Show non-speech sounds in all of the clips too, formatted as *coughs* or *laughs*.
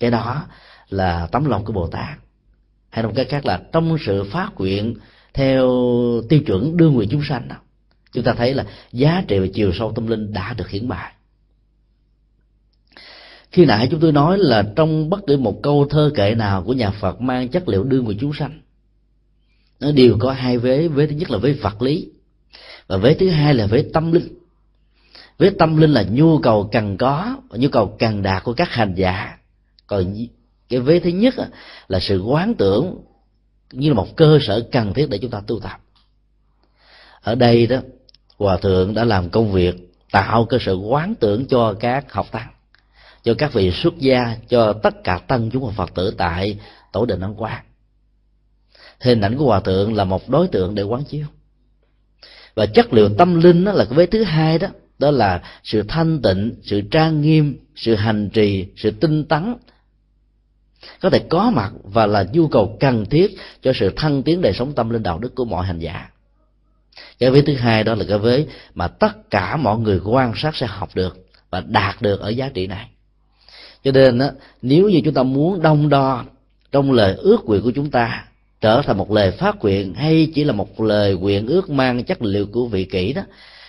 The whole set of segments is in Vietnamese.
cái đó là tấm lòng của bồ tát hay nói cách khác là trong sự phát nguyện theo tiêu chuẩn đưa người chúng sanh đó chúng ta thấy là giá trị và chiều sâu tâm linh đã được hiển bày. Khi nãy chúng tôi nói là trong bất cứ một câu thơ kệ nào của nhà Phật mang chất liệu đưa người chúng sanh, nó đều có hai vế. Vế thứ nhất là vế vật lý và vế thứ hai là vế tâm linh. Vế tâm linh là nhu cầu cần có và nhu cầu cần đạt của các hành giả còn cái vế thứ nhất là sự quán tưởng như là một cơ sở cần thiết để chúng ta tu tập. Ở đây đó, hòa thượng đã làm công việc tạo cơ sở quán tưởng cho các học tăng, cho các vị xuất gia, cho tất cả tăng chúng và phật tử tại tổ đình ấn quang. Hình ảnh của hòa thượng là một đối tượng để quán chiếu. Và chất liệu tâm linh đó là cái vế thứ hai đó đó là sự thanh tịnh, sự trang nghiêm, sự hành trì, sự tinh tấn có thể có mặt và là nhu cầu cần thiết cho sự thăng tiến đời sống tâm linh đạo đức của mọi hành giả. Cái vế thứ hai đó là cái vế mà tất cả mọi người quan sát sẽ học được và đạt được ở giá trị này. Cho nên đó, nếu như chúng ta muốn đông đo trong lời ước nguyện của chúng ta trở thành một lời phát nguyện hay chỉ là một lời nguyện ước mang chất liệu của vị kỷ đó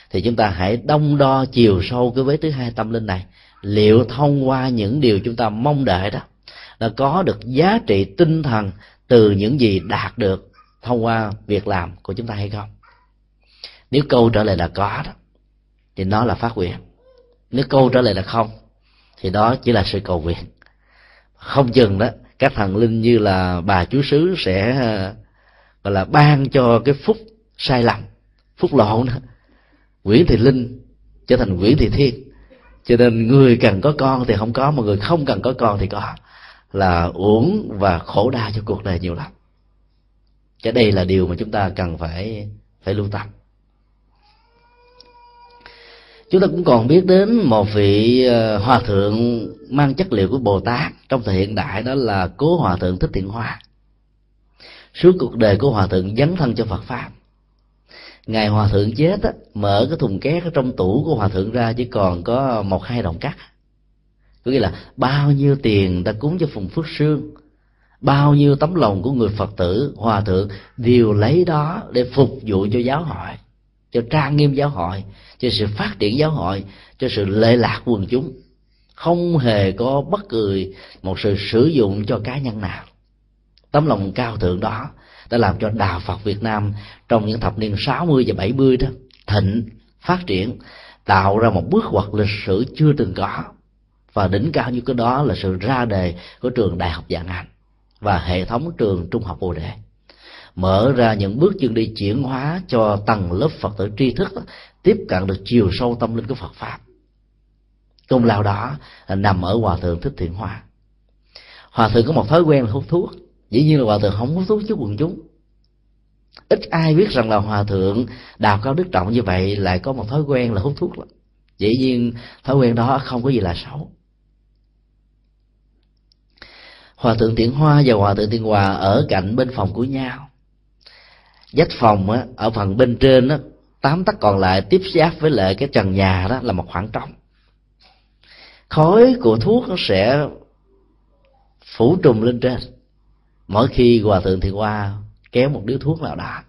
thì chúng ta hãy đông đo chiều sâu cái vế thứ hai tâm linh này liệu thông qua những điều chúng ta mong đợi đó là có được giá trị tinh thần từ những gì đạt được thông qua việc làm của chúng ta hay không? Nếu câu trả lời là có đó, thì nó là phát nguyện. Nếu câu trả lời là không, thì đó chỉ là sự cầu nguyện. Không chừng đó, các thần linh như là bà chúa sứ sẽ, gọi là ban cho cái phúc sai lầm, phúc lộn đó nguyễn thị linh trở thành nguyễn thị thiên. Cho nên người cần có con thì không có, mà người không cần có con thì có là uổng và khổ đau cho cuộc đời nhiều lắm. Cái đây là điều mà chúng ta cần phải phải lưu tâm. Chúng ta cũng còn biết đến một vị ờ, hòa thượng mang chất liệu của bồ tát trong thời hiện đại đó là cố hòa thượng thích thiện hoa. Suốt cuộc đời của hòa thượng dấn thân cho phật pháp. Ngày hòa thượng chết á, mở cái thùng két ở trong tủ của hòa thượng ra chỉ còn có một hai đồng cắt có nghĩa là bao nhiêu tiền ta cúng cho phùng phước sương, bao nhiêu tấm lòng của người phật tử, hòa thượng đều lấy đó để phục vụ cho giáo hội, cho trang nghiêm giáo hội, cho sự phát triển giáo hội, cho sự lệ lạc quần chúng. Không hề có bất cứ một sự sử dụng cho cá nhân nào. Tấm lòng cao thượng đó đã làm cho đạo Phật Việt Nam trong những thập niên 60 và 70 đó thịnh, phát triển, tạo ra một bước ngoặt lịch sử chưa từng có và đỉnh cao như cái đó là sự ra đề của trường đại học dạng anh và hệ thống trường trung học bồ đề. Mở ra những bước chân đi chuyển hóa cho tầng lớp phật tử tri thức tiếp cận được chiều sâu tâm linh của phật pháp. Công lao đó nằm ở hòa thượng thích thiện hòa hòa thượng có một thói quen là hút thuốc, dĩ nhiên là hòa thượng không hút thuốc trước quần chúng. Ít ai biết rằng là hòa thượng đào cao đức trọng như vậy lại có một thói quen là hút thuốc lắm. Dĩ nhiên thói quen đó không có gì là xấu hòa thượng tiện hoa và hòa thượng tiện hòa ở cạnh bên phòng của nhau. Dách phòng á, ở phần bên trên á, tám tấc còn lại tiếp giáp với lại cái trần nhà đó là một khoảng trống. Khói của thuốc nó sẽ phủ trùm lên trên. Mỗi khi hòa thượng thiện hoa kéo một điếu thuốc nào đó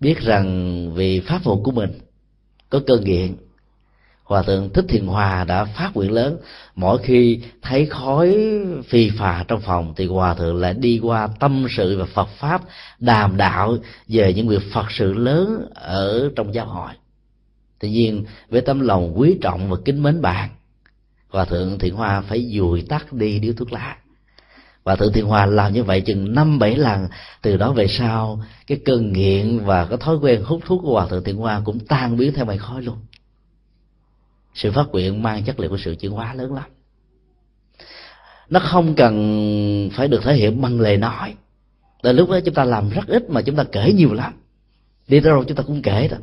biết rằng vì pháp vụ của mình có cơn nghiện hòa thượng thích thiền hòa đã phát nguyện lớn. Mỗi khi thấy khói phi phà trong phòng thì hòa thượng lại đi qua tâm sự và phật pháp đàm đạo về những việc phật sự lớn ở trong giáo hội. Tuy nhiên, với tấm lòng quý trọng và kính mến bạn, hòa thượng thiện hoa phải dùi tắt đi điếu thuốc lá. Và thượng thiện hòa làm như vậy chừng năm bảy lần. Từ đó về sau, cái cơn nghiện và cái thói quen hút thuốc của hòa thượng thiện hoa cũng tan biến theo mày khói luôn sự phát nguyện mang chất liệu của sự chuyển hóa lớn lắm. Nó không cần phải được thể hiện bằng lời nói. Là lúc đó chúng ta làm rất ít mà chúng ta kể nhiều lắm. Đi đâu chúng ta cũng kể đó.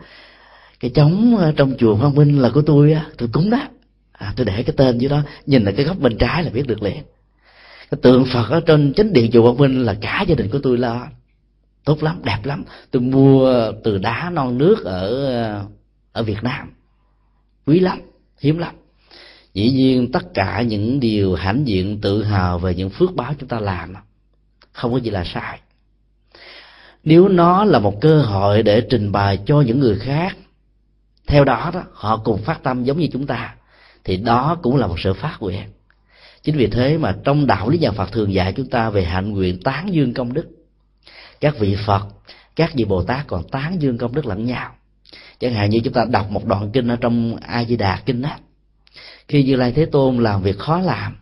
Cái trống trong chùa văn minh là của tôi á tôi cúng đó. À, tôi để cái tên dưới đó nhìn là cái góc bên trái là biết được liền. Cái tượng phật ở trên chánh điện chùa quang minh là cả gia đình của tôi lo. Tốt lắm đẹp lắm. Tôi mua từ đá non nước ở ờ, ở việt nam. Quý lắm hiếm lắm. Dĩ nhiên tất cả những điều hãnh diện tự hào về những phước báo chúng ta làm không có gì là sai. Nếu nó là một cơ hội để trình bày cho những người khác, theo đó đó, họ cùng phát tâm giống như chúng ta, thì đó cũng là một sự phát nguyện. Chính vì thế mà trong đạo lý nhà phật thường dạy chúng ta về hạnh nguyện tán dương công đức. Các vị phật, các vị bồ tát còn tán dương công đức lẫn nhau chẳng hạn như chúng ta đọc một đoạn kinh ở trong a di đà kinh á, khi như lai thế tôn làm việc khó làm,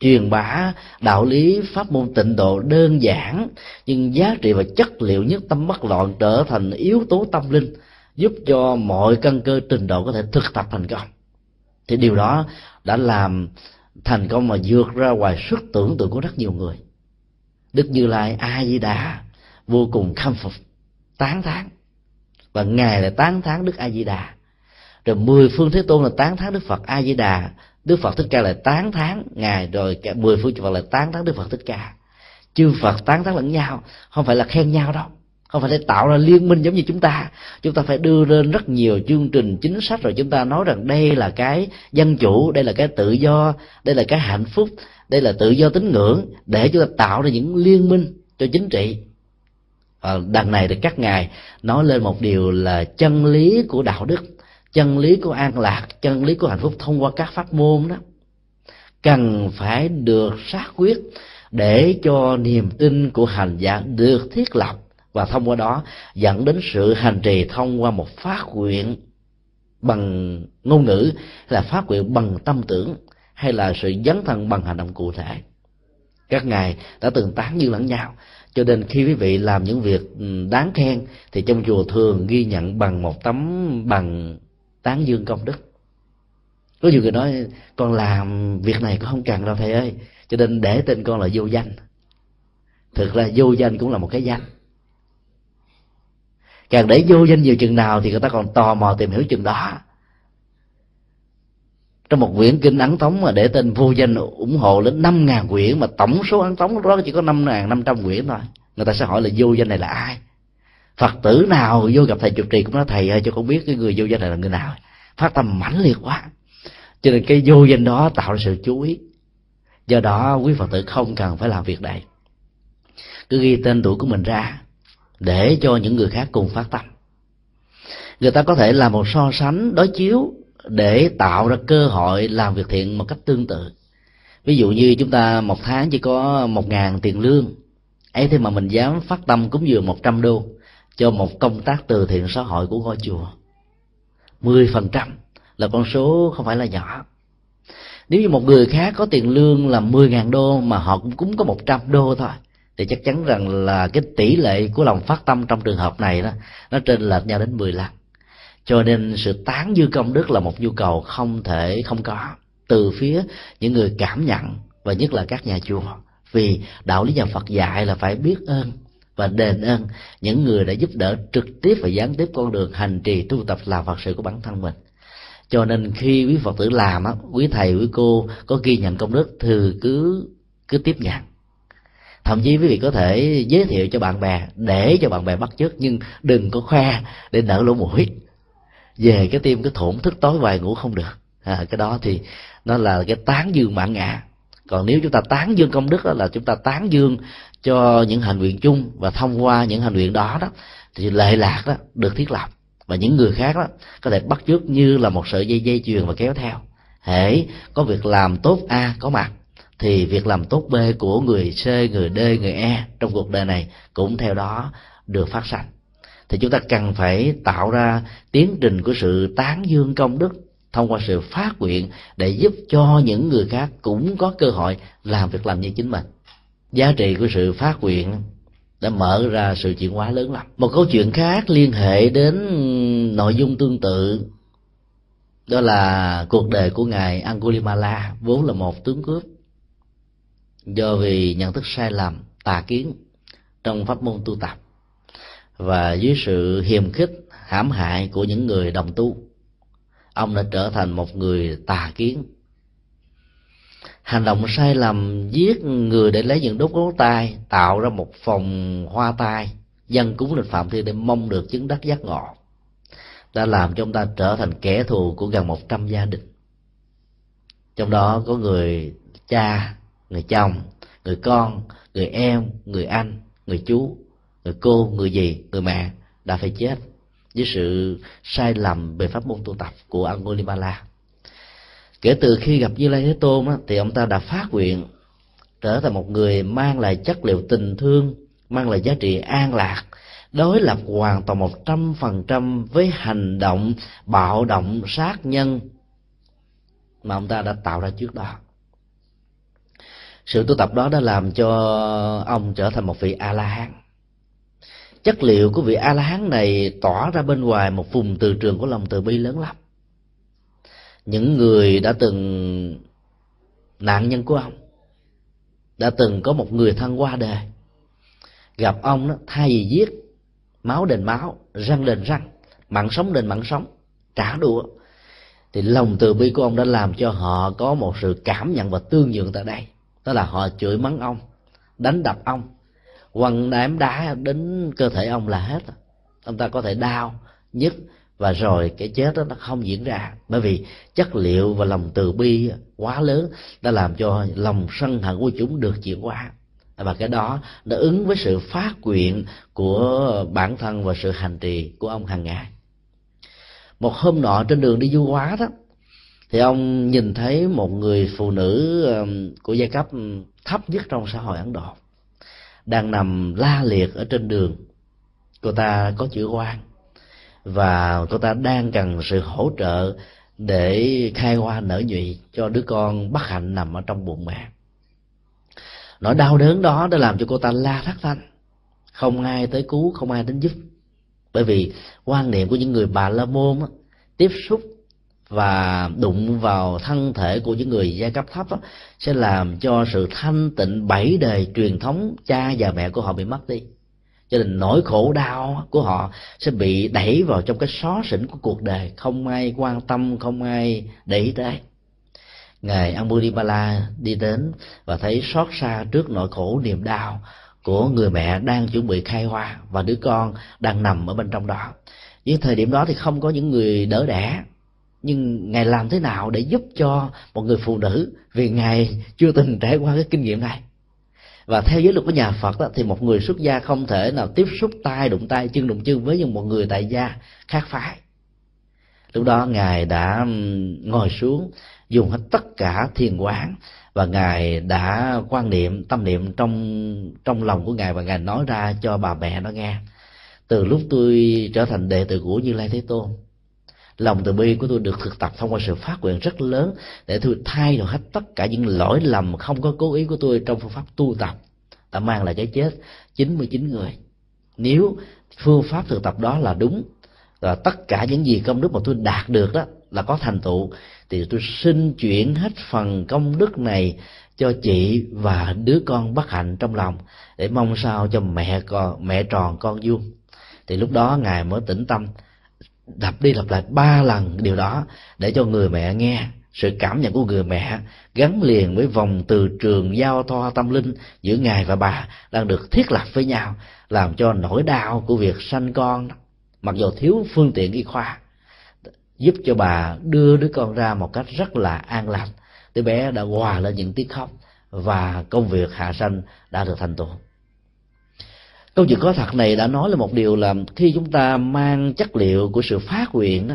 truyền bá đạo lý pháp môn tịnh độ đơn giản, nhưng giá trị và chất liệu nhất tâm bất loạn trở thành yếu tố tâm linh, giúp cho mọi căn cơ trình độ có thể thực tập thành công. Thì điều đó đã làm thành công mà vượt ra ngoài sức tưởng tượng của rất nhiều người. Đức như lai a di đà vô cùng khâm phục, tán thán và ngài là tán thán đức a di đà rồi mười phương thế tôn là tán thán đức phật a di đà đức phật thích ca là tán thán ngài, rồi cả mười phương phật là tán thán đức phật thích ca. Chư phật tán thán lẫn nhau, không phải là khen nhau đâu. Không phải để tạo ra liên minh giống như chúng ta. Chúng ta phải đưa lên rất nhiều chương trình chính sách rồi chúng ta nói rằng đây là cái dân chủ, đây là cái tự do, đây là cái hạnh phúc, đây là tự do tín ngưỡng để chúng ta tạo ra những liên minh cho chính trị à, đằng này thì các ngài nói lên một điều là chân lý của đạo đức chân lý của an lạc chân lý của hạnh phúc thông qua các pháp môn đó cần phải được xác quyết để cho niềm tin của hành giả được thiết lập và thông qua đó dẫn đến sự hành trì thông qua một phát nguyện bằng ngôn ngữ là phát nguyện bằng tâm tưởng hay là sự dấn thân bằng hành động cụ thể. Các ngài đã từng tán dương lẫn nhau cho nên khi quý vị làm những việc ừ, đáng khen, thì trong chùa thường ghi nhận bằng một tấm bằng tán dương công đức. Có nhiều người nói, con làm việc này con không cần đâu, thầy ơi. Cho nên để tên con là vô danh. Thực ra vô danh cũng là một cái danh. Càng để vô danh nhiều chừng nào thì người ta còn tò mò tìm hiểu chừng đó trong một quyển kinh ấn tống mà để tên vô danh ủng hộ đến năm ngàn quyển, mà tổng số ấn tống đó chỉ có năm ngàn năm trăm quyển thôi. Người ta sẽ hỏi là vô danh này là ai? Phật tử nào vô gặp thầy trụ trì cũng nói, thầy ơi cho con biết cái người vô danh này là người nào. Phát tâm mãnh liệt quá. Cho nên cái vô danh đó tạo ra sự chú ý. Do đó, quý phật tử không cần phải làm việc này. Cứ ghi tên tuổi của mình ra để cho những người khác cùng phát tâm. Người ta có thể làm một so sánh, đối chiếu để tạo ra cơ hội làm việc thiện một cách tương tự. Ví dụ như chúng ta một tháng chỉ có một ngàn tiền lương, ấy thế mà mình dám phát tâm cúng dường một trăm đô cho một công tác từ thiện xã hội của ngôi chùa. Mười phần trăm là con số không phải là nhỏ. Nếu như một người khác có tiền lương là mười ngàn đô mà họ cũng cúng có một trăm đô thôi, thì chắc chắn rằng là cái tỷ lệ của lòng phát tâm trong trường hợp này đó, nó trên lệch nhau đến 10 lần cho nên sự tán dư công đức là một nhu cầu không thể không có. Từ phía những người cảm nhận, và nhất là các nhà chùa. Vì đạo lý nhà Phật dạy là phải biết ơn và đền ơn những người đã giúp đỡ trực tiếp và gián tiếp con đường hành trì tu tập làm Phật sự của bản thân mình. Cho nên khi quý Phật tử làm á, quý thầy, quý cô có ghi nhận công đức thì cứ cứ tiếp nhận. Thậm chí quý vị có thể giới thiệu cho bạn bè, để cho bạn bè bắt chước, nhưng đừng có khoe để nở lỗ mũi về cái tim cái thổn thức tối hoài ngủ không được. À, cái đó thì nó là cái tán dương mạng ngã. Còn nếu chúng ta tán dương công đức đó là chúng ta tán dương cho những hành nguyện chung và thông qua những hành nguyện đó đó thì lệ lạc đó được thiết lập. Và những người khác đó có thể bắt chước như là một sợi dây dây chuyền và kéo theo. Hễ có việc làm tốt a có mặt thì việc làm tốt b của người c người d người e trong cuộc đời này cũng theo đó được phát sanh thì chúng ta cần phải tạo ra tiến trình của sự tán dương công đức thông qua sự phát nguyện để giúp cho những người khác cũng có cơ hội làm việc làm như chính mình. Giá trị của sự phát nguyện đã mở ra sự chuyển hóa lớn lắm. Một câu chuyện khác liên hệ đến nội dung tương tự, đó là cuộc đời của ngài Angulimala, vốn là một tướng cướp. Do vì nhận thức sai lầm, tà kiến trong pháp môn tu tập và dưới sự hiềm khích, hãm hại của những người đồng tu, ông đã trở thành một người tà kiến. Hành động sai lầm giết người để lấy những đốt ngón tay tạo ra một phòng hoa tai, dân cúng lịch phạm thiên để mong được chứng đắc giác ngộ, đã làm cho ông ta trở thành kẻ thù của gần một trăm gia đình. Trong đó có người cha, người chồng, người con, người em, người anh, người chú người cô người gì người mẹ đã phải chết với sự sai lầm về pháp môn tu tập của Angulimala kể từ khi gặp Như Lai Thế Tôn á, thì ông ta đã phát nguyện trở thành một người mang lại chất liệu tình thương mang lại giá trị an lạc đối lập hoàn toàn một trăm phần trăm với hành động bạo động sát nhân mà ông ta đã tạo ra trước đó. Sự tu tập đó đã làm cho ông trở thành một vị a la hán chất liệu của vị a la hán này tỏa ra bên ngoài một vùng từ trường của lòng từ bi lớn lắm. Những người đã từng nạn nhân của ông, đã từng có một người thân qua đời. Gặp ông đó, thay vì giết máu đền máu, răng đền răng mặn sống đền mặn sống, trả đũa. Thì lòng từ bi của ông đã làm cho họ có một sự cảm nhận và tương nhượng tại đây. Đó là họ chửi mắng ông, đánh đập ông quăng đám đá đến cơ thể ông là hết. Ông ta có thể đau nhức và rồi cái chết đó nó không diễn ra. Bởi vì chất liệu và lòng từ bi quá lớn đã làm cho lòng sân hận của chúng được chuyển hóa. Và cái đó nó ứng với sự phát nguyện của bản thân và sự hành trì của ông hàng ngày. Một hôm nọ trên đường đi du hóa đó, thì ông nhìn thấy một người phụ nữ của giai cấp thấp nhất trong xã hội ấn độ đang nằm la liệt ở trên đường. Cô ta có chữ quan và cô ta đang cần sự hỗ trợ để khai hoa nở nhụy cho đứa con bất hạnh nằm ở trong bụng mẹ. Nỗi đau đớn đó đã làm cho cô ta la thất thanh. Không ai tới cứu không ai đến giúp. Bởi vì quan niệm của những người bà la môn á, tiếp xúc và đụng vào thân thể của những người giai cấp thấp đó, sẽ làm cho sự thanh tịnh bảy đời truyền thống cha và mẹ của họ bị mất đi. Cho nên nỗi khổ đau của họ sẽ bị đẩy vào trong cái xó xỉnh của cuộc đời không ai quan tâm không ai để ý tới. Ngài Ambulimala đi đến và thấy xót xa trước nỗi khổ niềm đau của người mẹ đang chuẩn bị khai hoa và đứa con đang nằm ở bên trong đó. Nhưng thời điểm đó thì không có những người đỡ đẻ nhưng ngài làm thế nào để giúp cho một người phụ nữ vì ngài chưa từng trải qua cái kinh nghiệm này? Và theo giới luật của nhà Phật đó, thì một người xuất gia không thể nào tiếp xúc tay đụng tay chân đụng chân với một người tại gia khác phái. Lúc đó ngài đã ngồi xuống dùng hết tất cả thiền quán và ngài đã quan niệm tâm niệm trong trong lòng của ngài và ngài nói ra cho bà mẹ nó nghe. Từ lúc tôi trở thành đệ tử của như lai thế tôn lòng từ bi của tôi được thực tập thông qua sự phát nguyện rất lớn để tôi thay đổi hết tất cả những lỗi lầm không có cố ý của tôi trong phương pháp tu tập. Đã mang lại cái chết 99 người. Nếu phương pháp thực tập đó là đúng và tất cả những gì công đức mà tôi đạt được đó là có thành tựu, thì tôi xin chuyển hết phần công đức này cho chị và đứa con bất hạnh trong lòng để mong sao cho mẹ con, mẹ tròn con vuông. Thì lúc đó ngài mới tĩnh tâm đập đi lặp lại ba lần điều đó để cho người mẹ nghe. Sự cảm nhận của người mẹ gắn liền với vòng từ trường giao thoa tâm linh giữa ngài và bà đang được thiết lập với nhau, làm cho nỗi đau của việc sanh con mặc dù thiếu phương tiện y khoa, giúp cho bà đưa đứa con ra một cách rất là an lành. Đứa bé đã hòa lên những tiếng khóc và công việc hạ sanh đã được thành tựu câu chuyện có thật này đã nói là một điều là khi chúng ta mang chất liệu của sự phát nguyện đó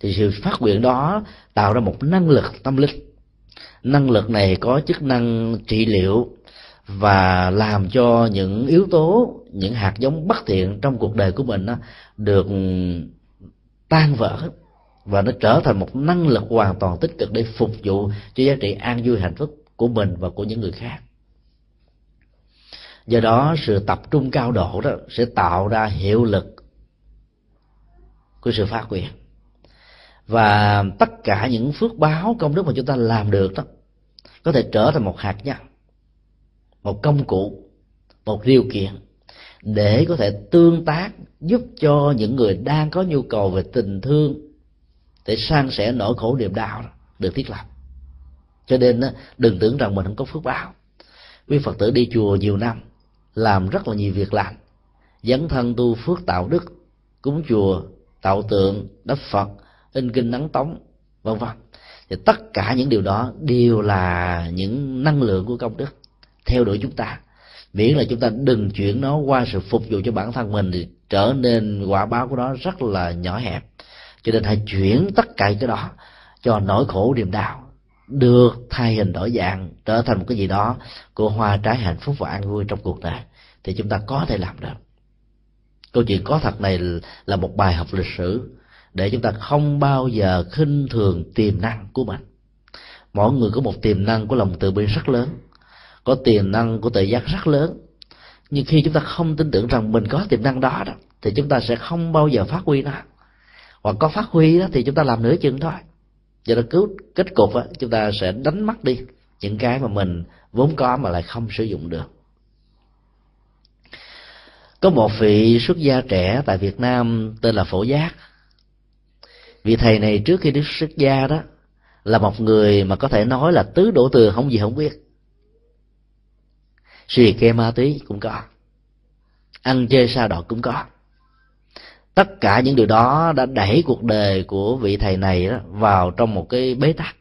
thì sự phát nguyện đó tạo ra một năng lực tâm linh. Năng lực này có chức năng trị liệu và làm cho những yếu tố những hạt giống bất thiện trong cuộc đời của mình đó, được tan vỡ và nó trở thành một năng lực hoàn toàn tích cực để phục vụ cho giá trị an vui hạnh phúc của mình và của những người khác do đó, sự tập trung cao độ đó sẽ tạo ra hiệu lực của sự phát quyền và tất cả những phước báo công đức mà chúng ta làm được đó, có thể trở thành một hạt nhân, một công cụ, một điều kiện để có thể tương tác, giúp cho những người đang có nhu cầu về tình thương để san sẻ nỗi khổ niềm đau được thiết lập. Cho nên đừng tưởng rằng mình không có phước báo. Quý phật tử đi chùa nhiều năm làm rất là nhiều việc lành dấn thân tu phước tạo đức, cúng chùa, tạo tượng, đắp phật, in kinh nắng tống, vân vân. Thì tất cả những điều đó đều là những năng lượng của công đức, theo đuổi chúng ta. Miễn là chúng ta đừng chuyển nó qua sự phục vụ cho bản thân mình thì trở nên quả báo của nó rất là nhỏ hẹp. Cho nên hãy chuyển tất cả cái đó cho nỗi khổ niềm đau được thay hình đổi dạng trở thành một cái gì đó của hoa trái hạnh phúc và an vui trong cuộc đời, thì chúng ta có thể làm được. Câu chuyện có thật này là một bài học lịch sử để chúng ta không bao giờ khinh thường tiềm năng của mình. Mỗi người có một tiềm năng của lòng từ bi rất lớn, có tiềm năng của tự giác rất lớn. Nhưng khi chúng ta không tin tưởng rằng mình có tiềm năng đó đó, thì chúng ta sẽ không bao giờ phát huy nó. Hoặc có phát huy đó thì chúng ta làm nửa chừng thôi do đó cứu kết cục á, chúng ta sẽ đánh mất đi những cái mà mình vốn có mà lại không sử dụng được. Có một vị xuất gia trẻ tại Việt Nam tên là Phổ Giác. Vị thầy này trước khi đức xuất gia đó là một người mà có thể nói là tứ đổ từ không gì không biết. Xì ke ma túy cũng có. Ăn chơi sa đọt cũng có tất cả những điều đó đã đẩy cuộc đời của vị thầy này đó vào trong một cái bế tắc.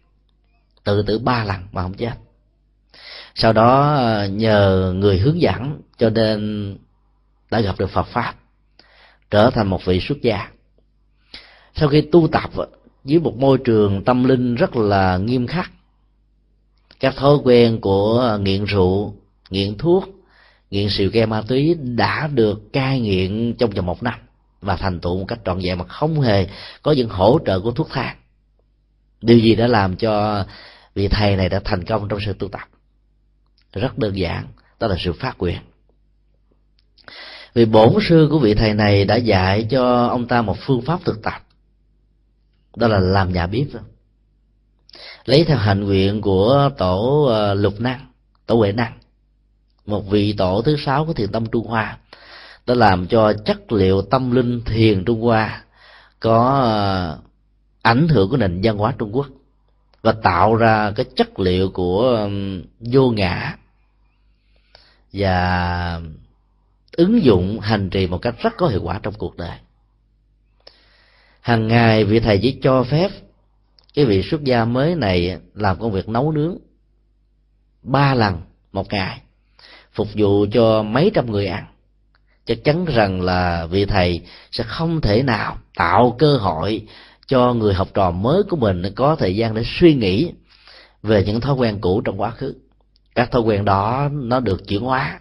Tự tử ba lần mà không chết. Sau đó ờ, nhờ người hướng dẫn cho nên đã gặp được Phật pháp, trở thành một vị xuất gia. Sau khi tu tập ờ, dưới một môi trường tâm linh rất là nghiêm khắc, các thói quen của nghiện rượu, nghiện thuốc, nghiện xìu ke ma túy đã được cai nghiện trong vòng một năm và thành tựu một cách trọn vẹn mà không hề có những hỗ trợ của thuốc thang. Điều gì đã làm cho vị thầy này đã thành công trong sự tu tập? Rất đơn giản, đó là sự phát nguyện. Vì bổn sư của vị thầy này đã dạy cho ông ta một phương pháp thực tập, đó là làm nhà bếp. Lấy theo hành nguyện của tổ ờ, lục năng, tổ huệ năng, một vị tổ thứ sáu của thiền tâm trung hoa đã làm cho chất liệu tâm linh thiền trung hoa có ờ, ảnh hưởng của nền văn hóa trung quốc và tạo ra cái chất liệu của vô ngã và ứng dụng hành trì một cách rất có hiệu quả trong cuộc đời. Hàng ngày vị thầy chỉ cho phép cái vị xuất gia mới này làm công việc nấu nướng ba lần một ngày, phục vụ cho mấy trăm người ăn chắc chắn rằng là vị thầy sẽ không thể nào tạo cơ hội cho người học trò mới của mình có thời gian để suy nghĩ về những thói quen cũ trong quá khứ. Các thói quen đó nó được chuyển hóa.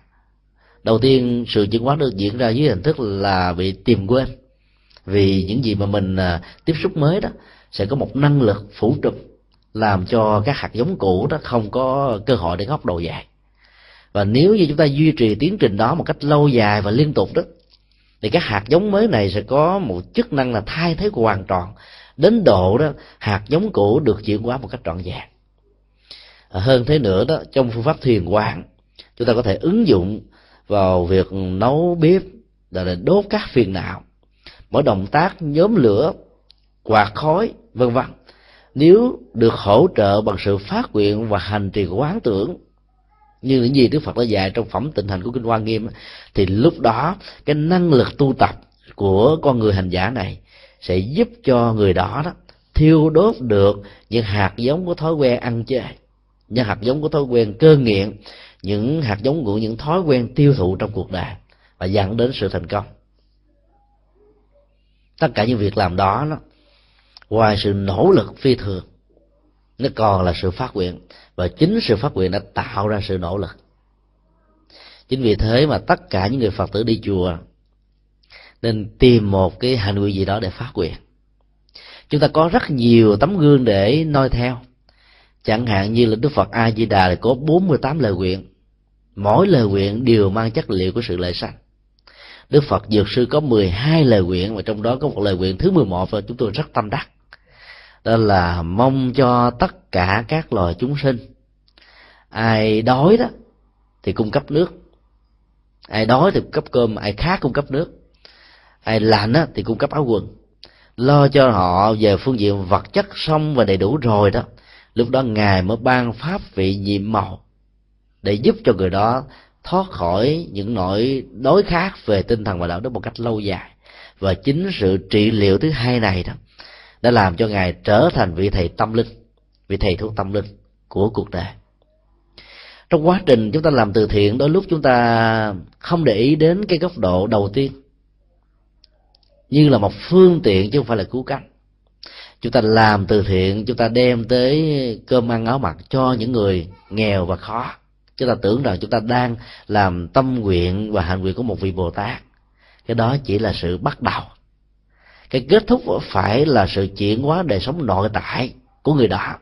Đầu tiên, sự chuyển hóa được diễn ra dưới hình thức là bị tìm quên. Vì những gì mà mình à, tiếp xúc mới đó sẽ có một năng lực phủ trùm, làm cho các hạt giống cũ đó không có cơ hội để ngóc đầu dài và nếu như chúng ta duy trì tiến trình đó một cách lâu dài và liên tục đó, thì các hạt giống mới này sẽ có một chức năng là thay thế hoàn toàn. Đến độ đó, hạt giống cũ được chuyển hóa một cách trọn vẹn. À, hơn thế nữa đó, trong phương pháp thiền quán, chúng ta có thể ứng dụng vào việc nấu bếp, là đốt các phiền não mỗi động tác nhóm lửa, quạt khói, vân vân. Nếu được hỗ trợ bằng sự phát nguyện và hành trì quán tưởng như những gì Đức Phật đã dạy trong phẩm tịnh hành của kinh Hoa Nghiêm thì lúc đó cái năng lực tu tập của con người hành giả này sẽ giúp cho người đó đó thiêu đốt được những hạt giống của thói quen ăn chơi, những hạt giống của thói quen cơ nghiện, những hạt giống của những thói quen tiêu thụ trong cuộc đời và dẫn đến sự thành công. Tất cả những việc làm đó nó ngoài sự nỗ lực phi thường, nó còn là sự phát nguyện và chính sự phát nguyện đã tạo ra sự nỗ lực. Chính vì thế mà tất cả những người phật tử đi chùa nên tìm một cái hành vi gì đó để phát nguyện. Chúng ta có rất nhiều tấm gương để noi theo. Chẳng hạn như là đức phật a di đà có 48 lời nguyện. Mỗi lời nguyện đều mang chất liệu của sự lợi sanh. Đức phật dược sư có 12 lời nguyện và trong đó có một lời nguyện thứ 11 và chúng tôi rất tâm đắc. Đó là mong cho tất cả các loài chúng sinh ai đói đó thì cung cấp nước. Ai đói thì cung cấp cơm, ai khát cung cấp nước. Ai lạnh đó thì cung cấp áo quần. Lo cho họ về phương diện vật chất xong và đầy đủ rồi đó, lúc đó ngài mới ban pháp vị nhiệm màu để giúp cho người đó thoát khỏi những nỗi đối khác về tinh thần và đạo đức một cách lâu dài. Và chính sự trị liệu thứ hai này đó đã làm cho ngài trở thành vị thầy tâm linh, vị thầy thuốc tâm linh của cuộc đời trong quá trình chúng ta làm từ thiện, đôi lúc chúng ta không để ý đến cái góc độ đầu tiên. Như là một phương tiện chứ không phải là cứu cánh. Chúng ta làm từ thiện, chúng ta đem tới cơm ăn áo mặc cho những người nghèo và khó. Chúng ta tưởng rằng chúng ta đang làm tâm nguyện và hạnh nguyện của một vị bồ tát. Cái đó chỉ là sự bắt đầu. Cái kết thúc phải là sự chuyển hóa đời sống nội tại của người đó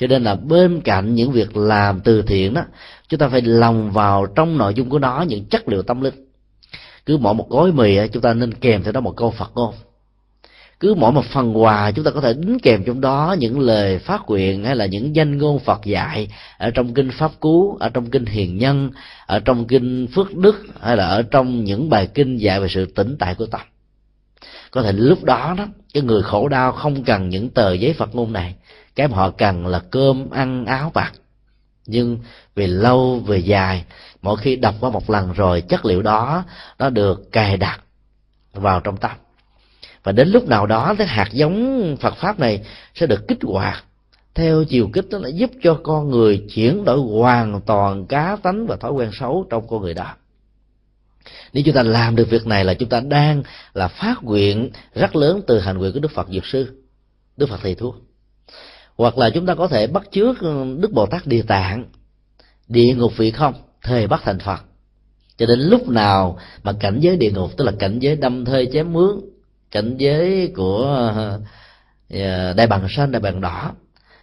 cho nên là bên cạnh những việc làm từ thiện đó, chúng ta phải lòng vào trong nội dung của nó, những chất liệu tâm linh. Cứ mỗi một gói mì chúng ta nên kèm theo đó một câu phật ngôn. Cứ mỗi một phần quà chúng ta có thể đính kèm trong đó những lời phát nguyện hay là những danh ngôn Phật dạy ở trong kinh pháp cú, ở trong kinh hiền nhân, ở trong kinh phước đức, hay là ở trong những bài kinh dạy về sự tĩnh tại của tâm. Có thể lúc đó đó, cái người khổ đau không cần những tờ giấy Phật ngôn này cái mà họ cần là cơm, ăn áo bạc nhưng về lâu về dài, mỗi khi đọc qua một lần rồi, chất liệu đó, nó được cài đặt vào trong tâm. Và đến lúc nào đó, cái hạt giống Phật pháp này sẽ được kích hoạt. Theo chiều kích đó là giúp cho con người chuyển đổi hoàn toàn cá tánh và thói quen xấu trong con người đó. Nếu chúng ta làm được việc này là chúng ta đang là phát nguyện rất lớn từ hành nguyện của đức phật dược sư, đức phật thầy thuốc hoặc là chúng ta có thể bắt chước ừ, đức bồ tát địa tạng, địa ngục vị không, thời bắt thành phật. Cho đến lúc nào mà cảnh giới địa ngục, tức là cảnh giới đâm thê chém mướn, cảnh giới của ờ, đại bằng xanh đại bằng đỏ,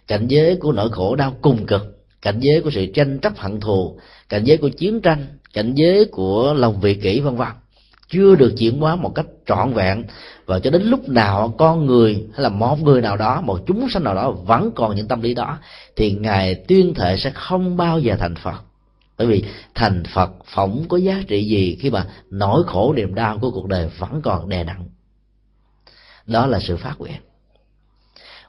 cảnh giới của nỗi khổ đau cùng cực, cảnh giới của sự tranh chấp hận thù, cảnh giới của chiến tranh, cảnh giới của lòng vị kỷ, vân vân, chưa được chuyển hóa một cách trọn vẹn và cho đến lúc nào con người hay là một người nào đó, một chúng sanh nào đó vẫn còn những tâm lý đó, thì ngài tuyên thệ sẽ không bao giờ thành phật. Bởi vì thành phật phỏng có giá trị gì khi mà nỗi khổ niềm đau của cuộc đời vẫn còn đè nặng. Đó là sự phát nguyện.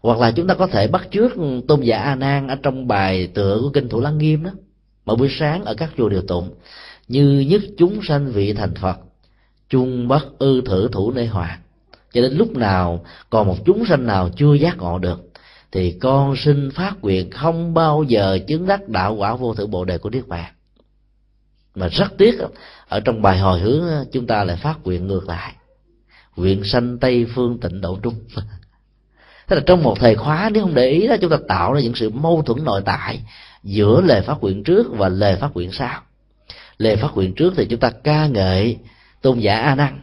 Hoặc là chúng ta có thể bắt trước tôn giả a nan ở trong bài tựa của kinh thủ lăng nghiêm đó. Mỗi buổi sáng ở các chùa điều tụng, như nhất chúng sanh vị thành phật, chung bất ư thử thủ nơi hòa cho đến lúc nào còn một chúng sanh nào chưa giác ngộ được, thì con xin phát nguyện không bao giờ chứng đắc đạo quả vô thượng bộ đề của niết bàn. Mà rất tiếc, ở trong bài hồi hướng, chúng ta lại phát nguyện ngược lại. Nguyện sanh tây phương tịnh độ trung. *laughs* Thế là trong một thời khóa, nếu không để ý đó, chúng ta tạo ra những sự mâu thuẫn nội tại giữa lời phát nguyện trước và lời phát nguyện sau. Lời phát nguyện trước thì chúng ta ca ngợi tôn giả a nan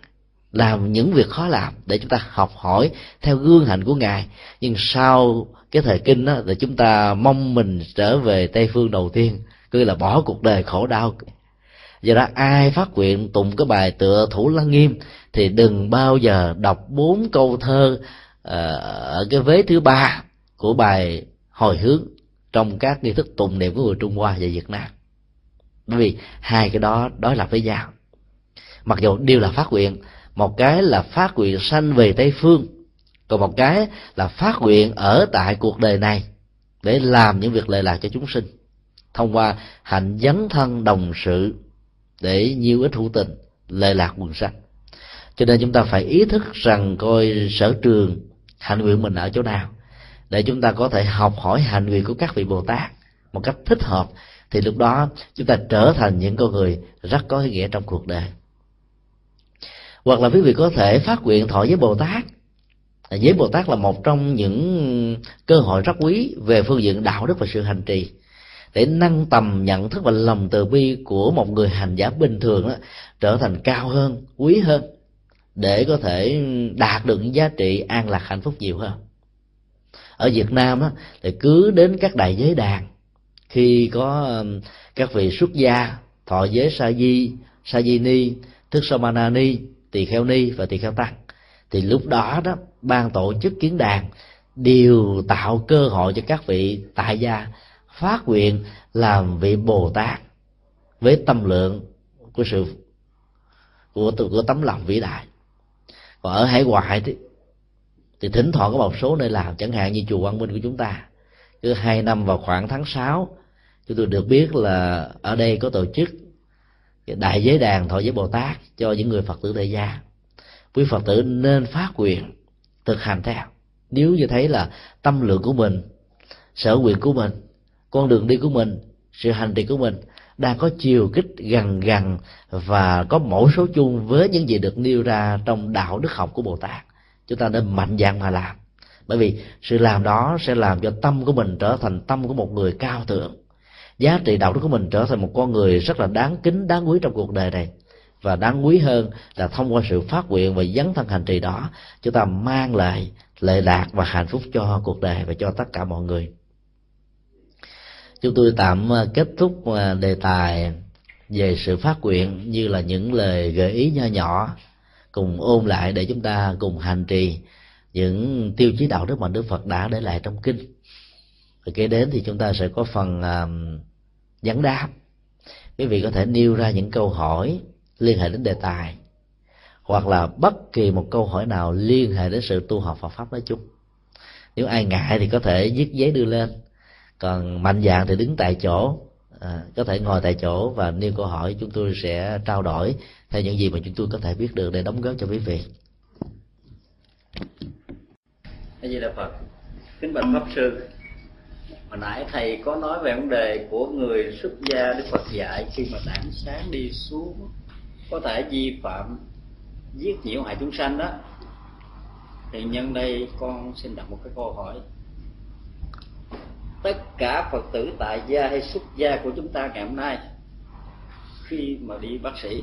làm những việc khó làm để chúng ta học hỏi theo gương hạnh của ngài. Nhưng sau cái thời kinh đó thì chúng ta mong mình trở về tây phương đầu tiên cứ là bỏ cuộc đời khổ đau. Do đó, ai phát nguyện tụng cái bài tựa thủ lăng nghiêm thì đừng bao giờ đọc bốn câu thơ ờ, ở cái vế thứ ba của bài hồi hướng trong các nghi thức tụng niệm của người Trung Hoa và Việt Nam. Bởi vì hai cái đó đối lập với nhau. Mặc dù đều là phát nguyện một cái là phát nguyện sanh về tây phương, còn một cái là phát nguyện ở tại cuộc đời này để làm những việc lợi lạc cho chúng sinh thông qua hạnh dấn thân đồng sự để nhiêu ít hữu tình lệ lạc quần sanh cho nên chúng ta phải ý thức rằng coi sở trường hạnh nguyện mình ở chỗ nào để chúng ta có thể học hỏi hạnh nguyện của các vị bồ tát một cách thích hợp, thì lúc đó chúng ta trở thành những con người rất có ý nghĩa trong cuộc đời hoặc là quý vị có thể phát nguyện thọ với bồ tát. Với bồ tát là một trong những cơ hội rất quý về phương diện đạo đức và sự hành trì. Để nâng tầm nhận thức và lòng từ bi của một người hành giả bình thường đó, trở thành cao hơn quý hơn để có thể đạt được những giá trị an lạc hạnh phúc nhiều hơn. Ở Việt Nam đó, thì cứ đến các đại giới đàn khi có um, các vị xuất gia thọ giới sa di sa di ni thức samana ni tỳ kheo ni và tỳ kheo tăng. Thì lúc đó đó, ban tổ chức kiến đàn đều tạo cơ hội cho các vị tại gia phát nguyện làm vị bồ tát với tâm lượng của sự, của của tấm lòng vĩ đại. Còn ở hải ngoại thì thì thỉnh thoảng có một số nơi làm, chẳng hạn như chùa Quang Minh của chúng ta. Cứ hai năm vào khoảng tháng 6 chúng tôi được biết là ở đây có tổ chức đại giới đàn thọ giới Bồ Tát cho những người Phật tử tại gia. Quý Phật tử nên phát nguyện thực hành theo. Nếu như thấy là tâm lượng của mình, sở nguyện của mình, con đường đi của mình, sự hành trì của mình đang có chiều kích gần gần và có mẫu số chung với những gì được nêu ra trong đạo đức học của bồ tát, chúng ta nên mạnh dạn mà làm. Bởi vì sự làm đó sẽ làm cho tâm của mình trở thành tâm của một người cao thượng giá trị đạo đức của mình trở thành một con người rất là đáng kính đáng quý trong cuộc đời này. Và đáng quý hơn là thông qua sự phát nguyện và dấn thân hành trì đó chúng ta mang lại lệ lạc và hạnh phúc cho cuộc đời và cho tất cả mọi người. Chúng tôi tạm à, kết thúc à, đề tài về sự phát nguyện như là những lời gợi ý nho nhỏ cùng ôn lại để chúng ta cùng hành trì những tiêu chí đạo đức mà Đức Phật đã để lại trong kinh. Và kế đến thì chúng ta sẽ có phần uh, dẫn đáp. Quý vị có thể nêu ra những câu hỏi liên hệ đến đề tài hoặc là bất kỳ một câu hỏi nào liên hệ đến sự tu học Phật pháp nói chung. Nếu ai ngại thì có thể viết giấy đưa lên. Còn mạnh dạng thì đứng tại chỗ à, có thể ngồi tại chỗ và nêu câu hỏi chúng tôi sẽ trao đổi theo những gì mà chúng tôi có thể biết được để đóng góp cho quý vị. A di đà phật. Kính bạch pháp sư hồi nãy thầy có nói về vấn đề của người xuất gia đức phật dạy khi mà đảng sáng đi xuống, có thể vi phạm, giết nhiễu hại chúng sanh đó. Thì nhân đây con xin đặt một cái câu hỏi. Tất cả phật tử tại gia hay xuất gia của chúng ta ngày hôm nay, khi mà đi bác sĩ,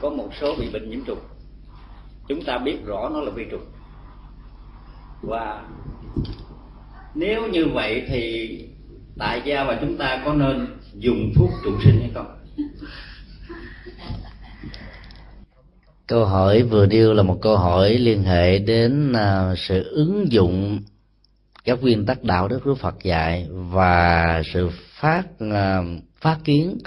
có một số bị bệnh nhiễm trùng. Chúng ta biết rõ nó là vi trùng. Và nếu như vậy thì tại gia và chúng ta có nên dùng thuốc trụ sinh hay không? Câu hỏi vừa nêu là một câu hỏi liên hệ đến à, sự ứng dụng các nguyên tắc đạo đức của Phật dạy và sự phát à, phát kiến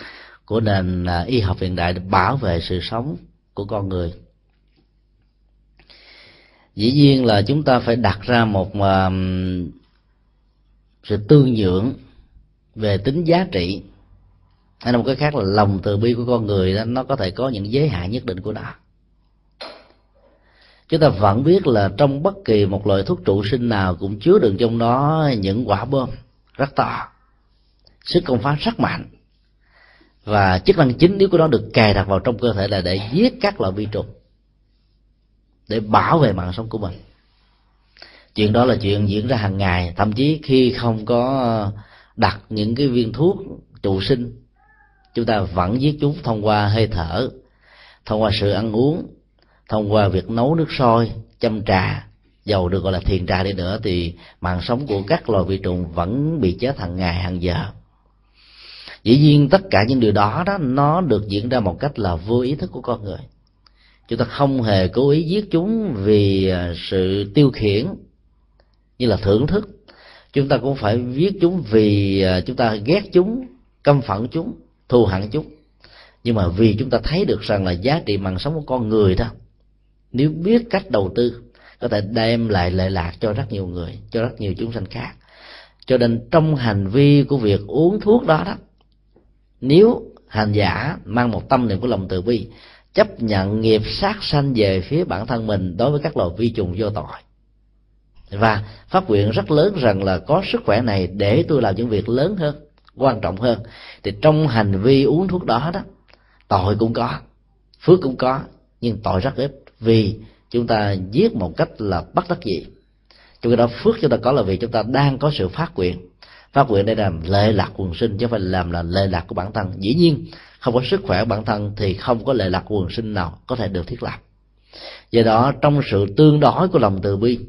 của nền à, y học hiện đại để bảo vệ sự sống của con người. Dĩ nhiên là chúng ta phải đặt ra một sự tương nhượng về tính giá trị. Hay một cái khác là lòng từ bi của con người đó, nó có thể có những giới hạn nhất định của nó. Chúng ta vẫn biết là trong bất kỳ một loại thuốc trụ sinh nào cũng chứa đựng trong đó những quả bom rất to, sức công phá rất mạnh. Và chức năng chính yếu của nó được cài đặt vào trong cơ thể là để giết các loại vi trùng, để bảo vệ mạng sống của mình chuyện đó là chuyện diễn ra hàng ngày. Thậm chí khi không có ờ, đặt những cái viên thuốc trụ sinh, chúng ta vẫn giết chúng thông qua hơi thở, thông qua sự ăn uống, thông qua việc nấu nước sôi, châm trà. Dầu được gọi là thiền trà đi nữa thì mạng sống của các loài vi trùng vẫn bị chết hàng ngày, hàng giờ. Dĩ nhiên tất cả những điều đó đó, nó được diễn ra một cách là vô ý thức của con người. Chúng ta không hề cố ý giết chúng vì ờ, sự tiêu khiển như là thưởng thức. Chúng ta cũng phải viết chúng vì à, chúng ta ghét chúng, căm phẫn chúng, thù hận chúng. Nhưng mà vì chúng ta thấy được rằng là giá trị mạng sống của con người đó, nếu biết cách đầu tư, có thể đem lại lệ lạc cho rất nhiều người, cho rất nhiều chúng sanh khác. Cho nên trong hành vi của việc uống thuốc đó đó, nếu hành giả mang một tâm niệm của lòng từ bi, chấp nhận nghiệp sát sanh về phía bản thân mình đối với các loài vi trùng vô tội và phát nguyện rất lớn rằng là có sức khỏe này để tôi làm những việc lớn hơn, quan trọng hơn. Thì trong hành vi uống thuốc đó đó, tội cũng có, phước cũng có, nhưng tội rất ít. Vì chúng ta giết một cách là bất đắc dĩ trong khi đó phước chúng ta có là vì chúng ta đang có sự phát nguyện phát nguyện đây là lệ lạc quần sinh, chứ không phải làm là lệ lạc của bản thân. Dĩ nhiên, không có sức khỏe bản thân thì không có lệ lạc quần sinh nào có thể được thiết lập. Do đó, trong sự tương đối của lòng từ bi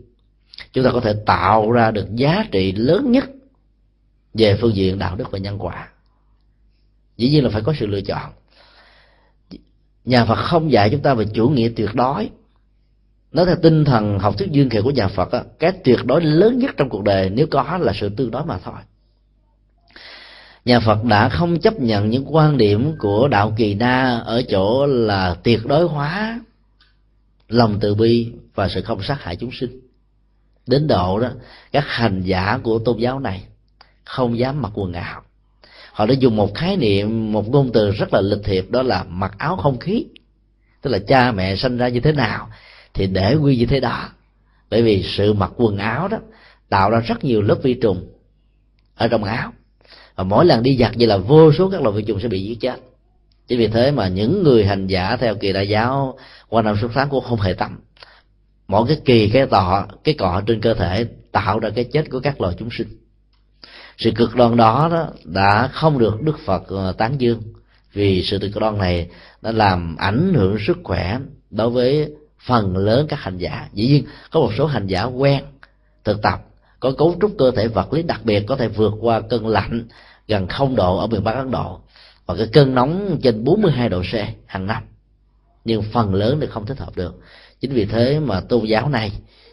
chúng ta có thể tạo ra được giá trị lớn nhất về phương diện đạo đức và nhân quả. Dĩ nhiên là phải có sự lựa chọn. Nhà phật không dạy chúng ta về chủ nghĩa tuyệt đối. Nói theo tinh thần học thuyết dương kiệt của nhà phật á, cái tuyệt đối lớn nhất trong cuộc đời nếu có là sự tương đối mà thôi. Nhà phật đã không chấp nhận những quan điểm của đạo kỳ na ở chỗ là tuyệt đối hóa lòng từ bi và sự không sát hại chúng sinh đến độ đó, các hành giả của tôn giáo này không dám mặc quần áo. Họ đã dùng một khái niệm, một ngôn từ rất là lịch thiệp, đó là mặc áo không khí. Tức là cha mẹ sinh ra như thế nào thì để quy như thế đó. Bởi vì sự mặc quần áo đó tạo ra rất nhiều lớp vi trùng ở trong áo. Và mỗi lần đi giặt vậy là vô số các loại vi trùng sẽ bị giết chết. Chính vì thế mà những người hành giả theo kỳ đại giáo qua năm suốt tháng cũng không hề tâm mỗi cái kỳ cái tọ cái cọ trên cơ thể tạo ra cái chết của các loài chúng sinh. Sự cực đoan đó, đó đã không được đức phật ờ, tán dương. Vì sự cực đoan này đã làm ảnh hưởng sức khỏe đối với phần lớn các hành giả. Dĩ nhiên có một số hành giả quen thực tập có cấu trúc cơ thể vật lý đặc biệt có thể vượt qua cơn lạnh gần không độ ở miền Bắc Ấn Độ và cái cơn nóng trên 42 độ C hàng năm. Nhưng phần lớn thì không thích hợp được chính vì thế mà tôn giáo này,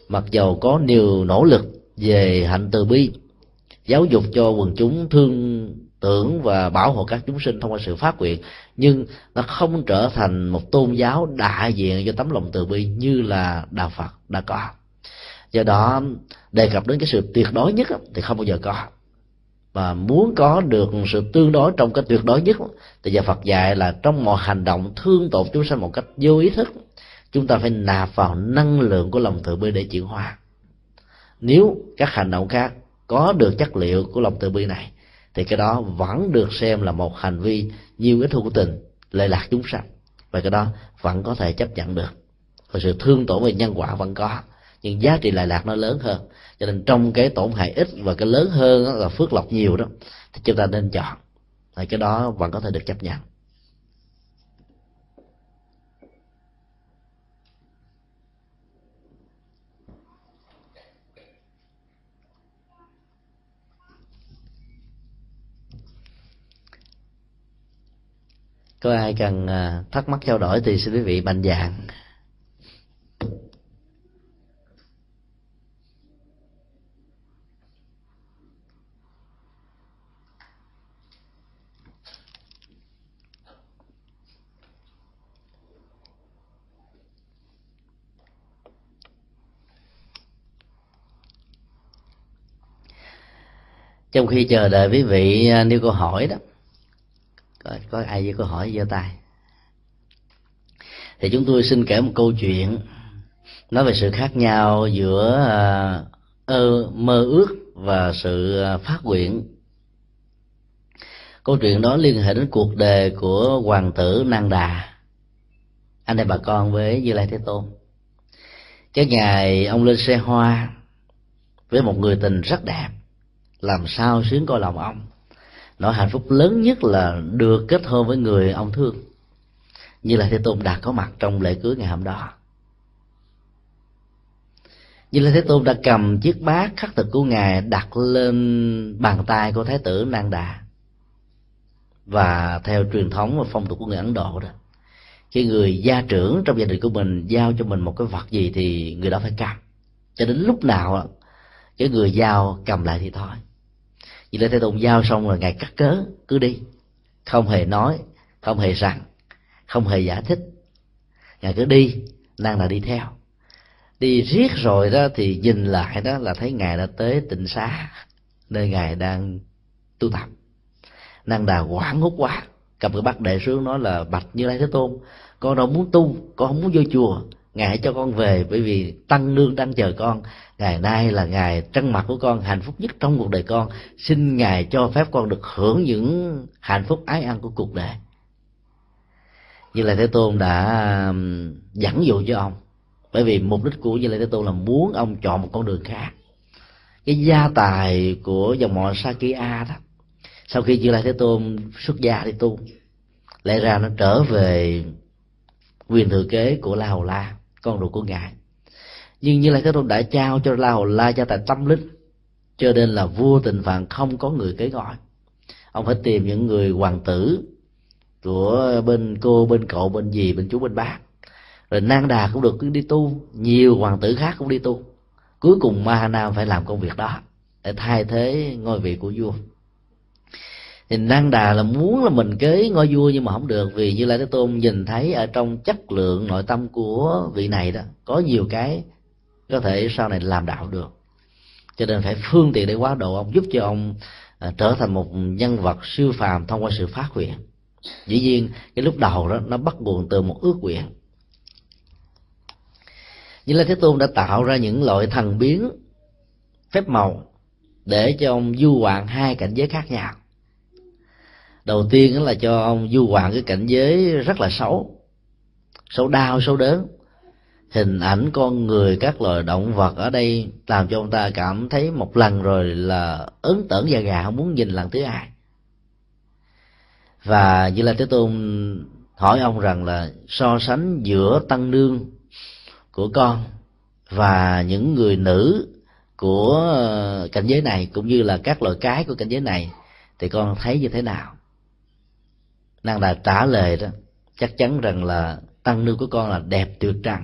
mặc dầu có nhiều nỗ lực về hạnh từ bi, giáo dục cho quần chúng thương tưởng và bảo hộ các chúng sinh thông qua sự phát nguyện, nhưng nó không trở thành một tôn giáo đại diện cho tấm lòng từ bi như là đạo phật đã có. Do đó, đề cập đến cái sự tuyệt đối nhất thì không bao giờ có. Và muốn có được sự tương đối trong cái tuyệt đối nhất thì nhà Phật dạy là trong mọi hành động thương tổn chúng sanh một cách vô ý thức chúng ta phải nạp vào năng lượng của lòng từ bi để chuyển hóa. Nếu các hành động khác có được chất liệu của lòng từ bi này, thì cái đó vẫn được xem là một hành vi nhiều cái thu tình, lệ lạc chúng sanh. Và cái đó vẫn có thể chấp nhận được. Và sự thương tổn về nhân quả vẫn có. Nhưng giá trị lệ lạc nó lớn hơn. Cho nên trong cái tổn hại ít và cái lớn hơn là phước lộc nhiều đó, thì chúng ta nên chọn. Thì cái đó vẫn có thể được chấp nhận. Có ai cần à, thắc mắc trao đổi thì xin quý vị mạnh dạng trong khi chờ đợi quý vị à, nêu câu hỏi đó có, có ai với câu hỏi giơ tay. Thì chúng tôi xin kể một câu chuyện nói về sự khác nhau giữa à, ơ mơ ước và sự à, phát nguyện. Câu chuyện đó liên hệ đến cuộc đời của hoàng tử Nang Đà. Anh em bà con với Như Lai Thế Tôn. Cái ngày ông lên xe hoa với một người tình rất đẹp làm sao sướng coi lòng ông? Nỗi hạnh phúc lớn nhất là được kết hôn với người ông thương. Như là thế tôn đã có mặt trong lễ cưới ngày hôm đó. Như là thế tôn đã cầm chiếc bát khắc thực của ngài đặt lên bàn tay của thái tử nang đà. Và theo truyền thống và phong tục của người ấn độ đó, khi người gia trưởng trong gia đình của mình giao cho mình một cái vật gì thì người đó phải cầm. Cho đến lúc nào cái người giao cầm lại thì thôi vì lễ thế tôn giao xong rồi, ngài cắt cớ, cứ đi. Không hề nói, không hề rằng, không hề giải thích. Ngài cứ đi năng là đi theo. Đi riết rồi đó thì nhìn lại đó là thấy ngài đã tới tịnh xá, nơi ngài đang tu tập. Năng đà quảng hút quá. Cầm cái bát đệ xuống nói là, bạch như lai thế tôn, con đâu muốn tu, con không muốn vô chùa. Ngài hãy cho con về, bởi vì tăng nương đang chờ con ngày nay là ngày trăng mặt của con, hạnh phúc nhất trong cuộc đời con. Xin ngài cho phép con được hưởng những hạnh phúc ái ăn của cuộc đời. Như là thế tôn đã um, dẫn dụ cho ông. Bởi vì mục đích của như lai thế tôn là muốn ông chọn một con đường khác. Cái gia tài của dòng họ sakya đó, sau khi như lai thế tôn xuất gia đi tu, lẽ ra nó trở về quyền thừa kế của la hầu la, con ruột của ngài nhưng như lai thế tôn đã trao cho la hầu la gia tài tâm linh, cho nên là vua tình phạn không có người kế gọi ông phải tìm những người hoàng tử của bên cô, bên cậu, bên gì bên chú, bên bác. Rồi nang đà cũng được đi tu, nhiều hoàng tử khác cũng đi tu. Cuối cùng ma nam phải làm công việc đó để thay thế ngôi vị của vua. Thì nang đà là muốn là mình kế ngôi vua nhưng mà không được, vì như lai thế tôn nhìn thấy ở trong chất lượng nội tâm của vị này đó, có nhiều cái có thể sau này làm đạo được. Cho nên phải phương tiện để quá độ ông giúp cho ông à, trở thành một nhân vật siêu phàm thông qua sự phát nguyện dĩ nhiên cái lúc đầu đó nó bắt nguồn từ một ước nguyện. Như là thế tôn đã tạo ra những loại thần biến phép màu để cho ông du hoàng hai cảnh giới khác nhau. Đầu tiên là cho ông du hoàng cái cảnh giới rất là xấu. Xấu đau xấu đớn hình ảnh con người các loài động vật ở đây làm cho ông ta cảm thấy một lần rồi là ấn tởn da gà, không muốn nhìn lần thứ hai. Và như là thế tôn hỏi ông rằng là so sánh giữa tăng nương của con và những người nữ của ờ, cảnh giới này cũng như là các loài cái của cảnh giới này thì con thấy như thế nào? Nàng đã trả lời đó, chắc chắn rằng là tăng nương của con là đẹp tuyệt trần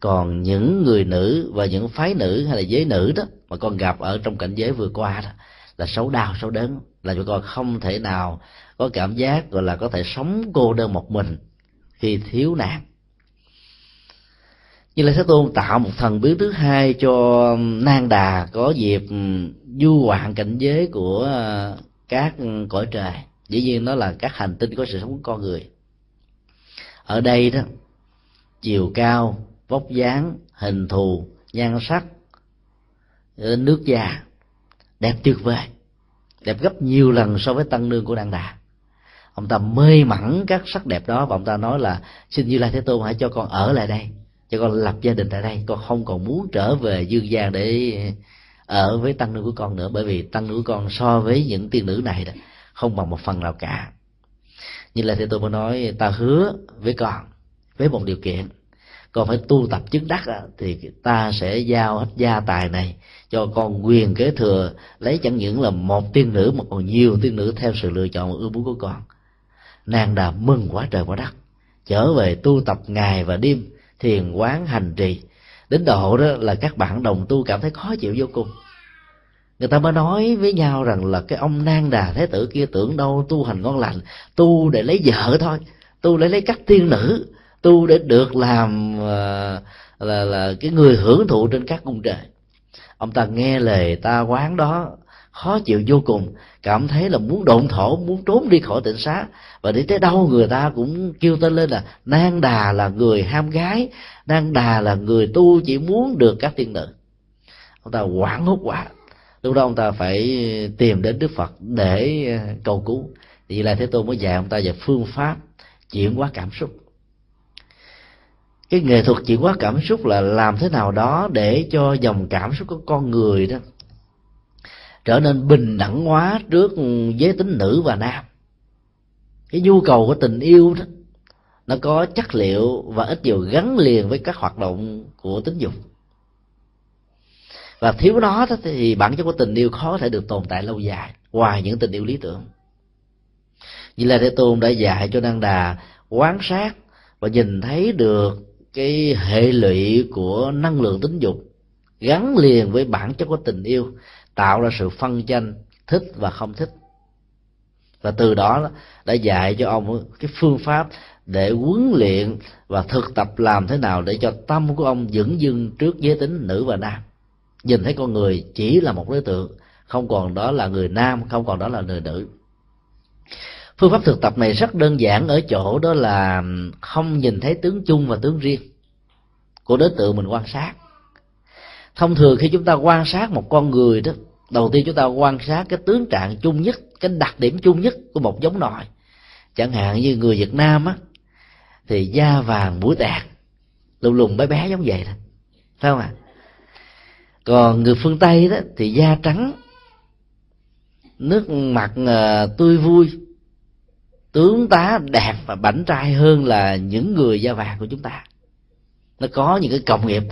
còn những người nữ và những phái nữ hay là giới nữ đó mà con gặp ở trong cảnh giới vừa qua đó, là xấu đau, xấu đớn, là cho con không thể nào có cảm giác, gọi là có thể sống cô đơn một mình khi thiếu nạn như là thế tôn tạo một thần biến thứ hai cho nang đà có dịp ừ, du hoạn cảnh giới của ờ, các cõi trời. Dĩ nhiên nó là các hành tinh có sự sống của con người. Ở đây đó, chiều cao vóc dáng, hình thù, nhan sắc ờ, nước da đẹp tuyệt vời, đẹp gấp nhiều lần so với tăng nương của đăng đà ông ta mê mẩn các sắc đẹp đó và ông ta nói là, xin như lai thế tôn hãy cho con ở lại đây, cho con lập gia đình tại đây, con không còn muốn trở về dương gian để ở với tăng nữ của con nữa, bởi vì tăng nữ của con so với những tiên nữ này đó không bằng một phần nào cả. Như là thế tôi mới nói, ta hứa với con với một điều kiện con phải tu tập chứng đắc đó, thì ta sẽ giao hết gia tài này cho con quyền kế thừa lấy chẳng những là một tiên nữ mà còn nhiều tiên nữ theo sự lựa chọn ưa muốn của con. Nàng đà mừng quá trời quá đất. Trở về tu tập ngày và đêm thiền quán hành trì. Đến độ đó là các bạn đồng tu cảm thấy khó chịu vô cùng. Người ta mới nói với nhau rằng là cái ông nang đà thế tử kia tưởng đâu tu hành ngon lành tu để lấy vợ thôi tu để lấy các tiên nữ tu để được làm là, là là cái người hưởng thụ trên các cung trời. Ông ta nghe lời ta quán đó khó chịu vô cùng cảm thấy là muốn độn thổ muốn trốn đi khỏi tỉnh xá. Và đi tới đâu người ta cũng kêu tên lên là nang đà là người ham gái nang đà là người tu chỉ muốn được các tiên nữ ông ta hoảng hốt quá. Lúc đó ông ta phải tìm đến đức phật để ờ, cầu cứu. Thì là thế tôn mới dạy ông ta về phương pháp chuyển hóa cảm xúc cái nghệ thuật chuyển hóa cảm xúc là làm thế nào đó để cho dòng cảm xúc của con người đó trở nên bình đẳng hóa trước giới tính nữ và nam. Cái nhu cầu của tình yêu đó, nó có chất liệu và ít nhiều gắn liền với các hoạt động của tính dục. Và thiếu nó đó thì bản chất của tình yêu khó thể được tồn tại lâu dài, ngoài những tình yêu lý tưởng. Như là thế tôn đã dạy cho đăng đà quán sát và nhìn thấy được cái hệ lụy của năng lượng tính dục gắn liền với bản chất của tình yêu, tạo ra sự phân tranh, thích và không thích. Và từ đó đã dạy cho ông cái phương pháp để huấn luyện và thực tập làm thế nào để cho tâm của ông vững dưng trước giới tính nữ và nam. Nhìn thấy con người chỉ là một đối tượng, không còn đó là người nam, không còn đó là người nữ phương pháp thực tập này rất đơn giản ở chỗ đó là không nhìn thấy tướng chung và tướng riêng. Của đối tượng mình quan sát. Thông thường khi chúng ta quan sát một con người đó đầu tiên chúng ta quan sát cái tướng trạng chung nhất cái đặc điểm chung nhất của một giống nòi chẳng hạn như người việt nam á thì da vàng mũi tẹt lùn lùn bé bé giống vậy đó. Phải không ạ? À? còn người phương tây đó thì da trắng nước mặt uh, tươi vui tướng tá đẹp và bảnh trai hơn là những người da vàng của chúng ta. Nó có những cái cộng nghiệp,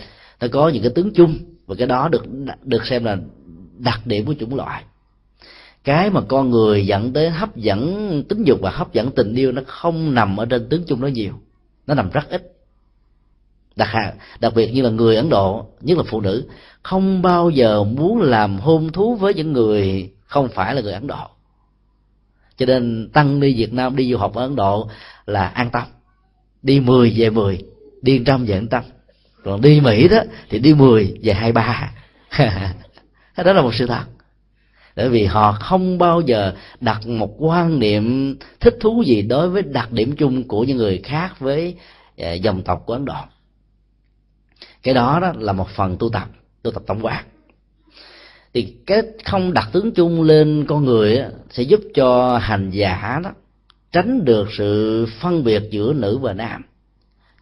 nó có những cái tướng chung, và cái đó được được xem là đặc điểm của chủng loại. Cái mà con người dẫn tới hấp dẫn tính dục và hấp dẫn tình yêu nó không nằm ở trên tướng chung nó nhiều. Nó nằm rất ít. Đặc đặc biệt như là người ấn độ, nhất là phụ nữ, không bao giờ muốn làm hôn thú với những người không phải là người ấn độ cho nên tăng đi việt nam đi du học ở ấn độ là an tâm. Đi 10 về 10 đi trăm về tâm còn đi mỹ đó thì đi 10 về hai ba. *laughs* Đó là một sự thật. Bởi vì họ không bao giờ đặt một quan niệm thích thú gì đối với đặc điểm chung của những người khác với à, dòng tộc của ấn độ. Cái đó đó là một phần tu tập tu tập tổng quát thì cái không đặt tướng chung lên con người á, sẽ giúp cho hành giả đó tránh được sự phân biệt giữa nữ và nam.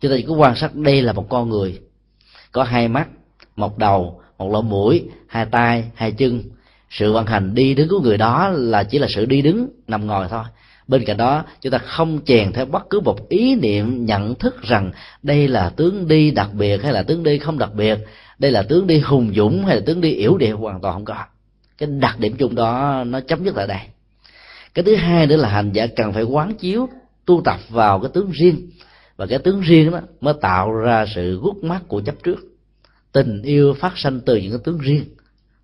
Chúng ta chỉ có quan sát đây là một con người. Có hai mắt một đầu một lỗ mũi hai tay hai chân. Sự vận hành đi đứng của người đó là chỉ là sự đi đứng nằm ngồi thôi. Bên cạnh đó chúng ta không chèn theo bất cứ một ý niệm nhận thức rằng đây là tướng đi đặc biệt hay là tướng đi không đặc biệt đây là tướng đi hùng dũng hay là tướng đi yếu điệu hoàn toàn không có. Cái đặc điểm chung đó, nó chấm dứt tại đây. Cái thứ hai nữa là hành giả cần phải quán chiếu, tu tập vào cái tướng riêng. Và cái tướng riêng đó mới tạo ra sự gút mắt của chấp trước. Tình yêu phát sinh từ những cái tướng riêng,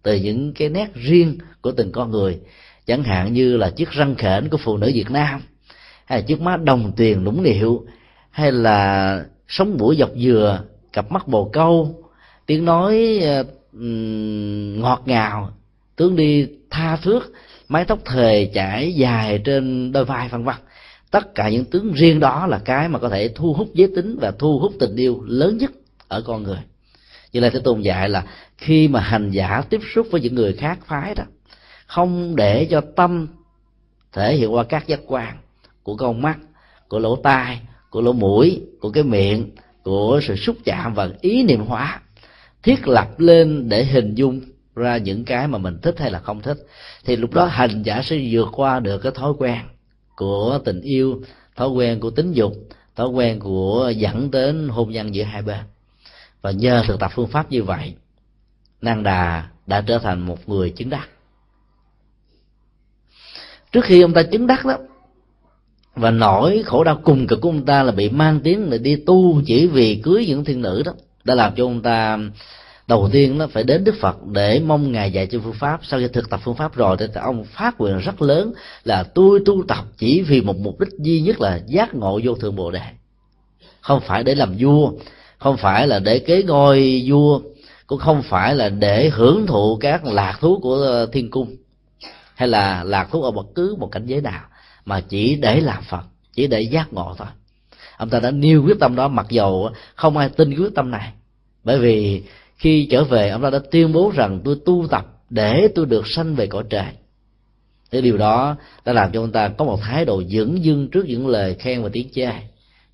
từ những cái nét riêng của từng con người. Chẳng hạn như là chiếc răng khểnh của phụ nữ việt nam, hay là chiếc má đồng tiền nũng nịu hay là sống mũi dọc dừa, cặp mắt bồ câu tiếng nói uh, ngọt ngào. Tướng đi tha thước mái tóc thề chảy dài trên đôi vai vân vân. Tất cả những tướng riêng đó là cái mà có thể thu hút giới tính và thu hút tình yêu lớn nhất ở con người. Như là thế tôn dạy là khi mà hành giả tiếp xúc với những người khác phái đó không để cho tâm thể hiện qua các giác quan của con mắt của lỗ tai của lỗ mũi của cái miệng của sự xúc chạm và ý niệm hóa thiết lập lên để hình dung ra những cái mà mình thích hay là không thích. Thì lúc đó hành giả sẽ vượt qua được cái thói quen của tình yêu, thói quen của tính dục, thói quen của dẫn đến hôn nhân giữa hai bên. Và nhờ thực tập phương pháp như vậy năng đà đã trở thành một người chứng đắc. Trước khi ông ta chứng đắc đó, và nỗi khổ đau cùng cực của ông ta là bị mang tiếng là đi tu chỉ vì cưới những thiên nữ đó đã làm cho ông ta, đầu tiên nó phải đến đức phật để mong ngài dạy cho phương pháp. Sau khi thực tập phương pháp rồi, thì ông phát nguyện rất lớn là tôi tu tập chỉ vì một mục đích duy nhất là giác ngộ vô thượng bồ đề. Không phải để làm vua, không phải là để kế ngôi vua, cũng không phải là để hưởng thụ các lạc thú của ờ, thiên cung, hay là lạc thú ở bất cứ một cảnh giới nào, mà chỉ để làm phật, chỉ để giác ngộ thôi ông ta đã nêu quyết tâm đó, mặc dầu không ai tin quyết tâm này. Bởi vì khi trở về, ông ta đã tuyên bố rằng tôi tu tập để tôi được sanh về cõi trời. Cái điều đó đã làm cho ông ta có một thái độ dưỡng dưng trước những lời khen và tiếng chê,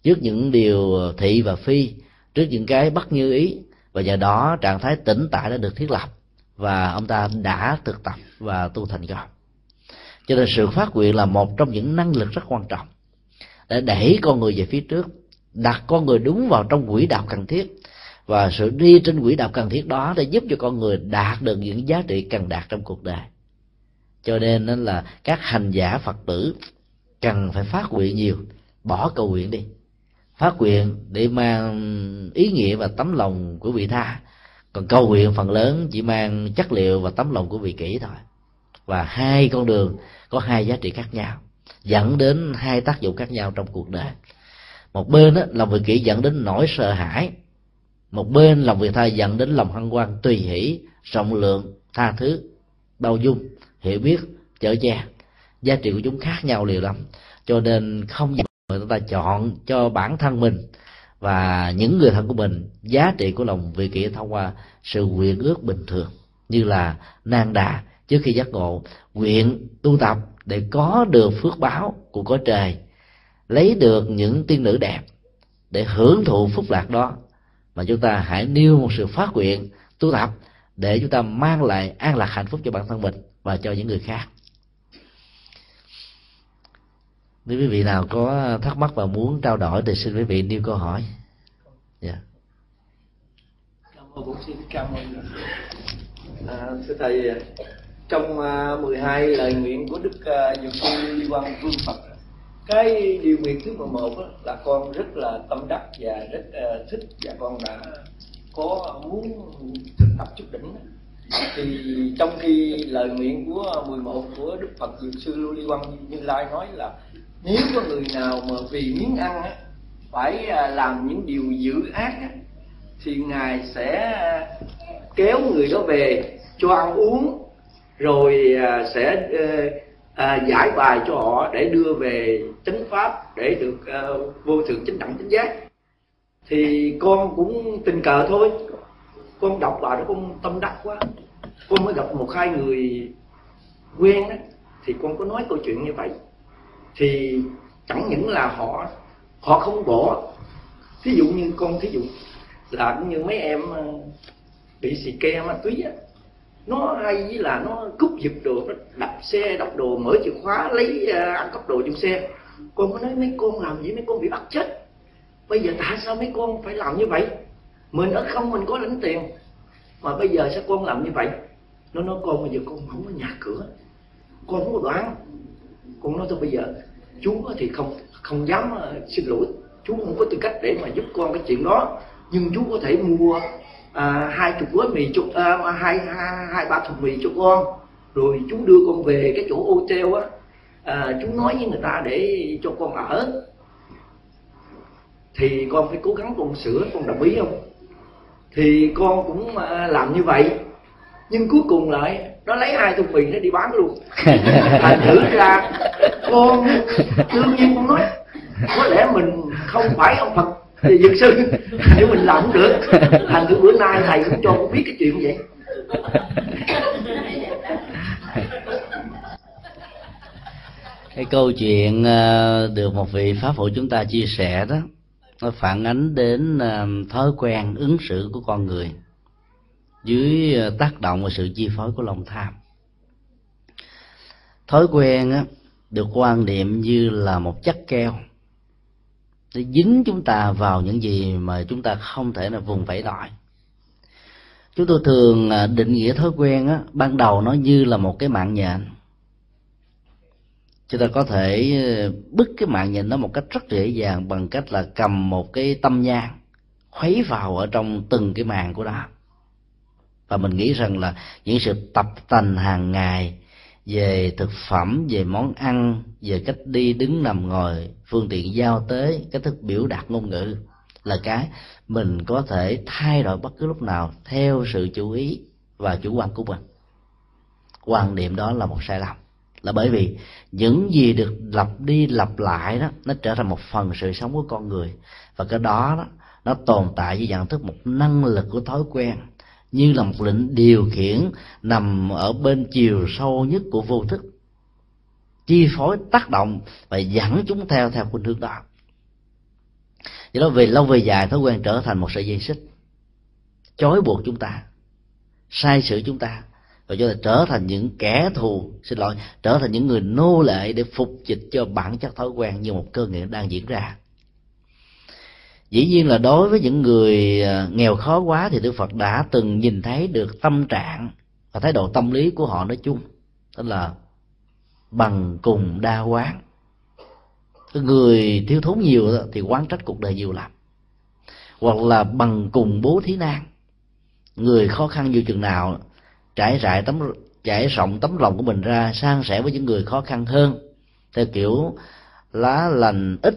trước những điều thị và phi, trước những cái bất như ý. Và nhờ đó, trạng thái tỉnh tại đã được thiết lập và ông ta đã thực tập và tu thành công. Cho nên sự phát nguyện là một trong những năng lực rất quan trọng để đẩy con người về phía trước, đặt con người đúng vào trong quỹ đạo cần thiết. Và sự đi trên quỹ đạo cần thiết đó để giúp cho con người đạt được những giá trị cần đạt trong cuộc đời. Cho nên nên là các hành giả phật tử cần phải phát nguyện nhiều, bỏ cầu nguyện đi. Phát nguyện để mang ý nghĩa và tấm lòng của vị tha. Còn cầu nguyện phần lớn chỉ mang chất liệu và tấm lòng của vị kỹ thôi. Và hai con đường có hai giá trị khác nhau dẫn đến hai tác dụng khác nhau trong cuộc đời. Một bên đó, lòng vị kỷ dẫn đến nỗi sợ hãi. Một bên lòng vị tha dẫn đến lòng hân hoan tùy hỷ rộng lượng tha thứ bao dung hiểu biết chở che. Giá trị của chúng khác nhau liều lắm. Cho nên không người ta chọn cho bản thân mình và những người thân của mình giá trị của lòng vị kỷ thông qua sự nguyện ước bình thường. Như là nan đà trước khi giác ngộ nguyện tu tập để có được phước báo của cõi trời lấy được những tiên nữ đẹp để hưởng thụ phúc lạc đó. Mà chúng ta hãy nêu một sự phát nguyện tu tập để chúng ta mang lại an lạc hạnh phúc cho bản thân mình và cho những người khác. Nếu quý vị nào có thắc mắc và muốn trao đổi thì xin quý vị nêu câu hỏi. Dạ. Yeah. cảm ơn cũng xin cảm ơn. À, thưa thầy trong à, uh, 12 lời nguyện của đức uh, dược sư Ly Quang Vương Phật. Cái điều nguyện thứ 11 đó, là con rất là tâm đắc và rất uh, thích và con đã có muốn thực tập chút đỉnh thì trong khi lời nguyện của 11 của Đức Phật Dược sư Lưu Ly Quang Như Lai nói là nếu có người nào mà vì miếng ăn á, phải à, làm những điều dữ ác á, thì ngài sẽ kéo người đó về cho ăn uống rồi à, sẽ ờ, à, giải bài cho họ để đưa về chánh pháp để được ờ, vô thượng chính đẳng chính giác. Thì con cũng tình cờ thôi. Con đọc bài đó con tâm đắc quá. Con mới gặp một hai người quen đó thì con có nói câu chuyện như vậy. Thì chẳng những là họ họ không bỏ. Thí dụ như con thí dụ là cũng như mấy em ờ, bị xì ke ma túy á nó hay với là nó cúp giật đồ, nó đập xe, đập đồ, mở chìa khóa, lấy à, ăn cắp đồ trong xe. Con có nói, mấy con làm gì? Mấy con bị bắt chết. Bây giờ tại sao mấy con phải làm như vậy? Mình ở không, mình có lãnh tiền. Mà bây giờ sao con làm như vậy? Nó nói, con bây giờ con không có nhà cửa, con không có đoán con nói, thôi bây giờ chú thì không không dám à, xin lỗi. Chú không có tư cách để mà giúp con cái chuyện đó. Nhưng chú có thể mua à, hai chục gói mì chục à, hai, hai hai ba thùng mì cho con rồi chú đưa con về cái chỗ hotel á. À, chú nói với người ta để cho con ở. Thì con phải cố gắng con sửa con đồng ý không? Thì con cũng làm như vậy. Nhưng cuối cùng lại nó lấy hai thùng mì nó đi bán luôn. *laughs* Thành thử ra con đương nhiên con nói có lẽ mình không phải ông phật thì dược sư nếu mình làm không được thành thử bữa nay thầy cũng cho cũng biết cái chuyện vậy. Cái câu chuyện ờ, được một vị pháp phụ chúng ta chia sẻ đó nó phản ánh đến ờ, thói quen ứng xử của con người dưới ờ, tác động và sự chi phối của lòng tham. Thói quen á, được quan niệm như là một chất keo sẽ dính chúng ta vào những gì mà chúng ta không thể là vùng vẫy nổi chúng tôi thường à, định nghĩa thói quen á, ban đầu nó như là một cái mạng nhện. Chúng ta có thể à, bứt cái mạng nhện đó một cách rất dễ dàng bằng cách là cầm một cái tâm nhang, khuấy vào ở trong từng cái màng của nó. Và mình nghĩ rằng là những sự tập tành hàng ngày về thực phẩm về món ăn về cách đi đứng nằm ngồi phương tiện giao tế cách thức biểu đạt ngôn ngữ là cái mình có thể thay đổi bất cứ lúc nào theo sự chú ý và chủ quan của mình. Quan niệm đó là một sai lầm. Là bởi vì những gì được lặp đi lặp lại đó nó trở thành một phần sự sống của con người. Và cái đó, đó nó tồn tại với dạng thức một năng lực của thói quen như là một lệnh điều khiển nằm ở bên chiều sâu nhất của vô thức. Chi phối tác động và dẫn chúng theo theo khuynh hướng đó. Do đó về, lâu về dài, thói quen trở thành một sợi dây xích. Chói buộc chúng ta, sai sự chúng ta, và cho trở thành những kẻ thù, xin lỗi, trở thành những người nô lệ để phục dịch cho bản chất thói quen như một cơ nghệ đang diễn ra dĩ nhiên là đối với những người à, nghèo khó quá thì đức phật đã từng nhìn thấy được tâm trạng và thái độ tâm lý của họ nói chung, tức là bằng cùng đa quán. Người thiếu thốn nhiều thì quán trách cuộc đời nhiều lắm. Hoặc là bằng cùng bố thí nan. Người khó khăn như chừng nào trải rải tấm, trải rộng tấm lòng của mình ra, san sẻ với những người khó khăn hơn. Theo kiểu lá lành ít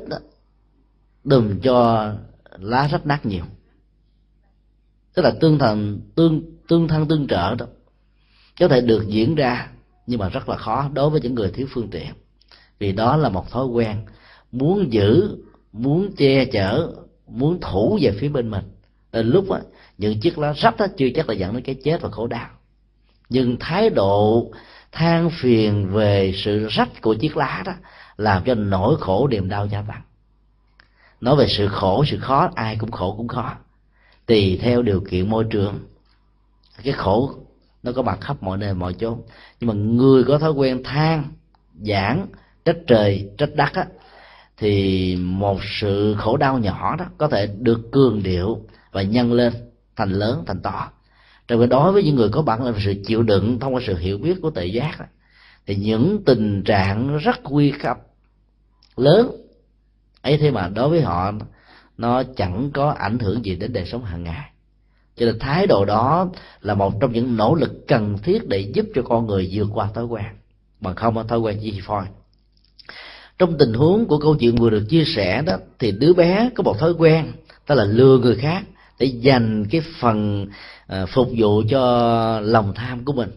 đừng cho lá rách nát nhiều. Tức là tương thần, tương tương thân, tương trợ đó, có thể được diễn ra nhưng mà rất là khó đối với những người thiếu phương tiện. Vì đó là một thói quen muốn giữ, muốn che chở, muốn thủ về phía bên mình. Đến lúc á, những chiếc lá rách đó chưa chắc là dẫn đến cái chết và khổ đau. Nhưng thái độ than phiền về sự rách của chiếc lá đó làm cho nỗi khổ niềm đau gia tăng nói về sự khổ sự khó ai cũng khổ cũng khó. Tùy theo điều kiện môi trường. Cái khổ nó có mặt khắp mọi nơi mọi chỗ nhưng mà người có thói quen than giảng trách trời trách đất á thì một sự khổ đau nhỏ đó có thể được cường điệu và nhân lên thành lớn thành to. Rồi đối với những người có bản là sự chịu đựng thông qua sự hiểu biết của tự giác đó, thì những tình trạng rất nguy cấp lớn ấy thế mà đối với họ, nó chẳng có ảnh hưởng gì đến đời sống hàng ngày. Cho nên thái độ đó là một trong những nỗ lực cần thiết để giúp cho con người vượt qua thói quen bằng không có thói quen gì phôi trong tình huống của câu chuyện vừa được chia sẻ đó, thì đứa bé có một thói quen, đó là lừa người khác để dành cái phần ờ, phục vụ cho lòng tham của mình.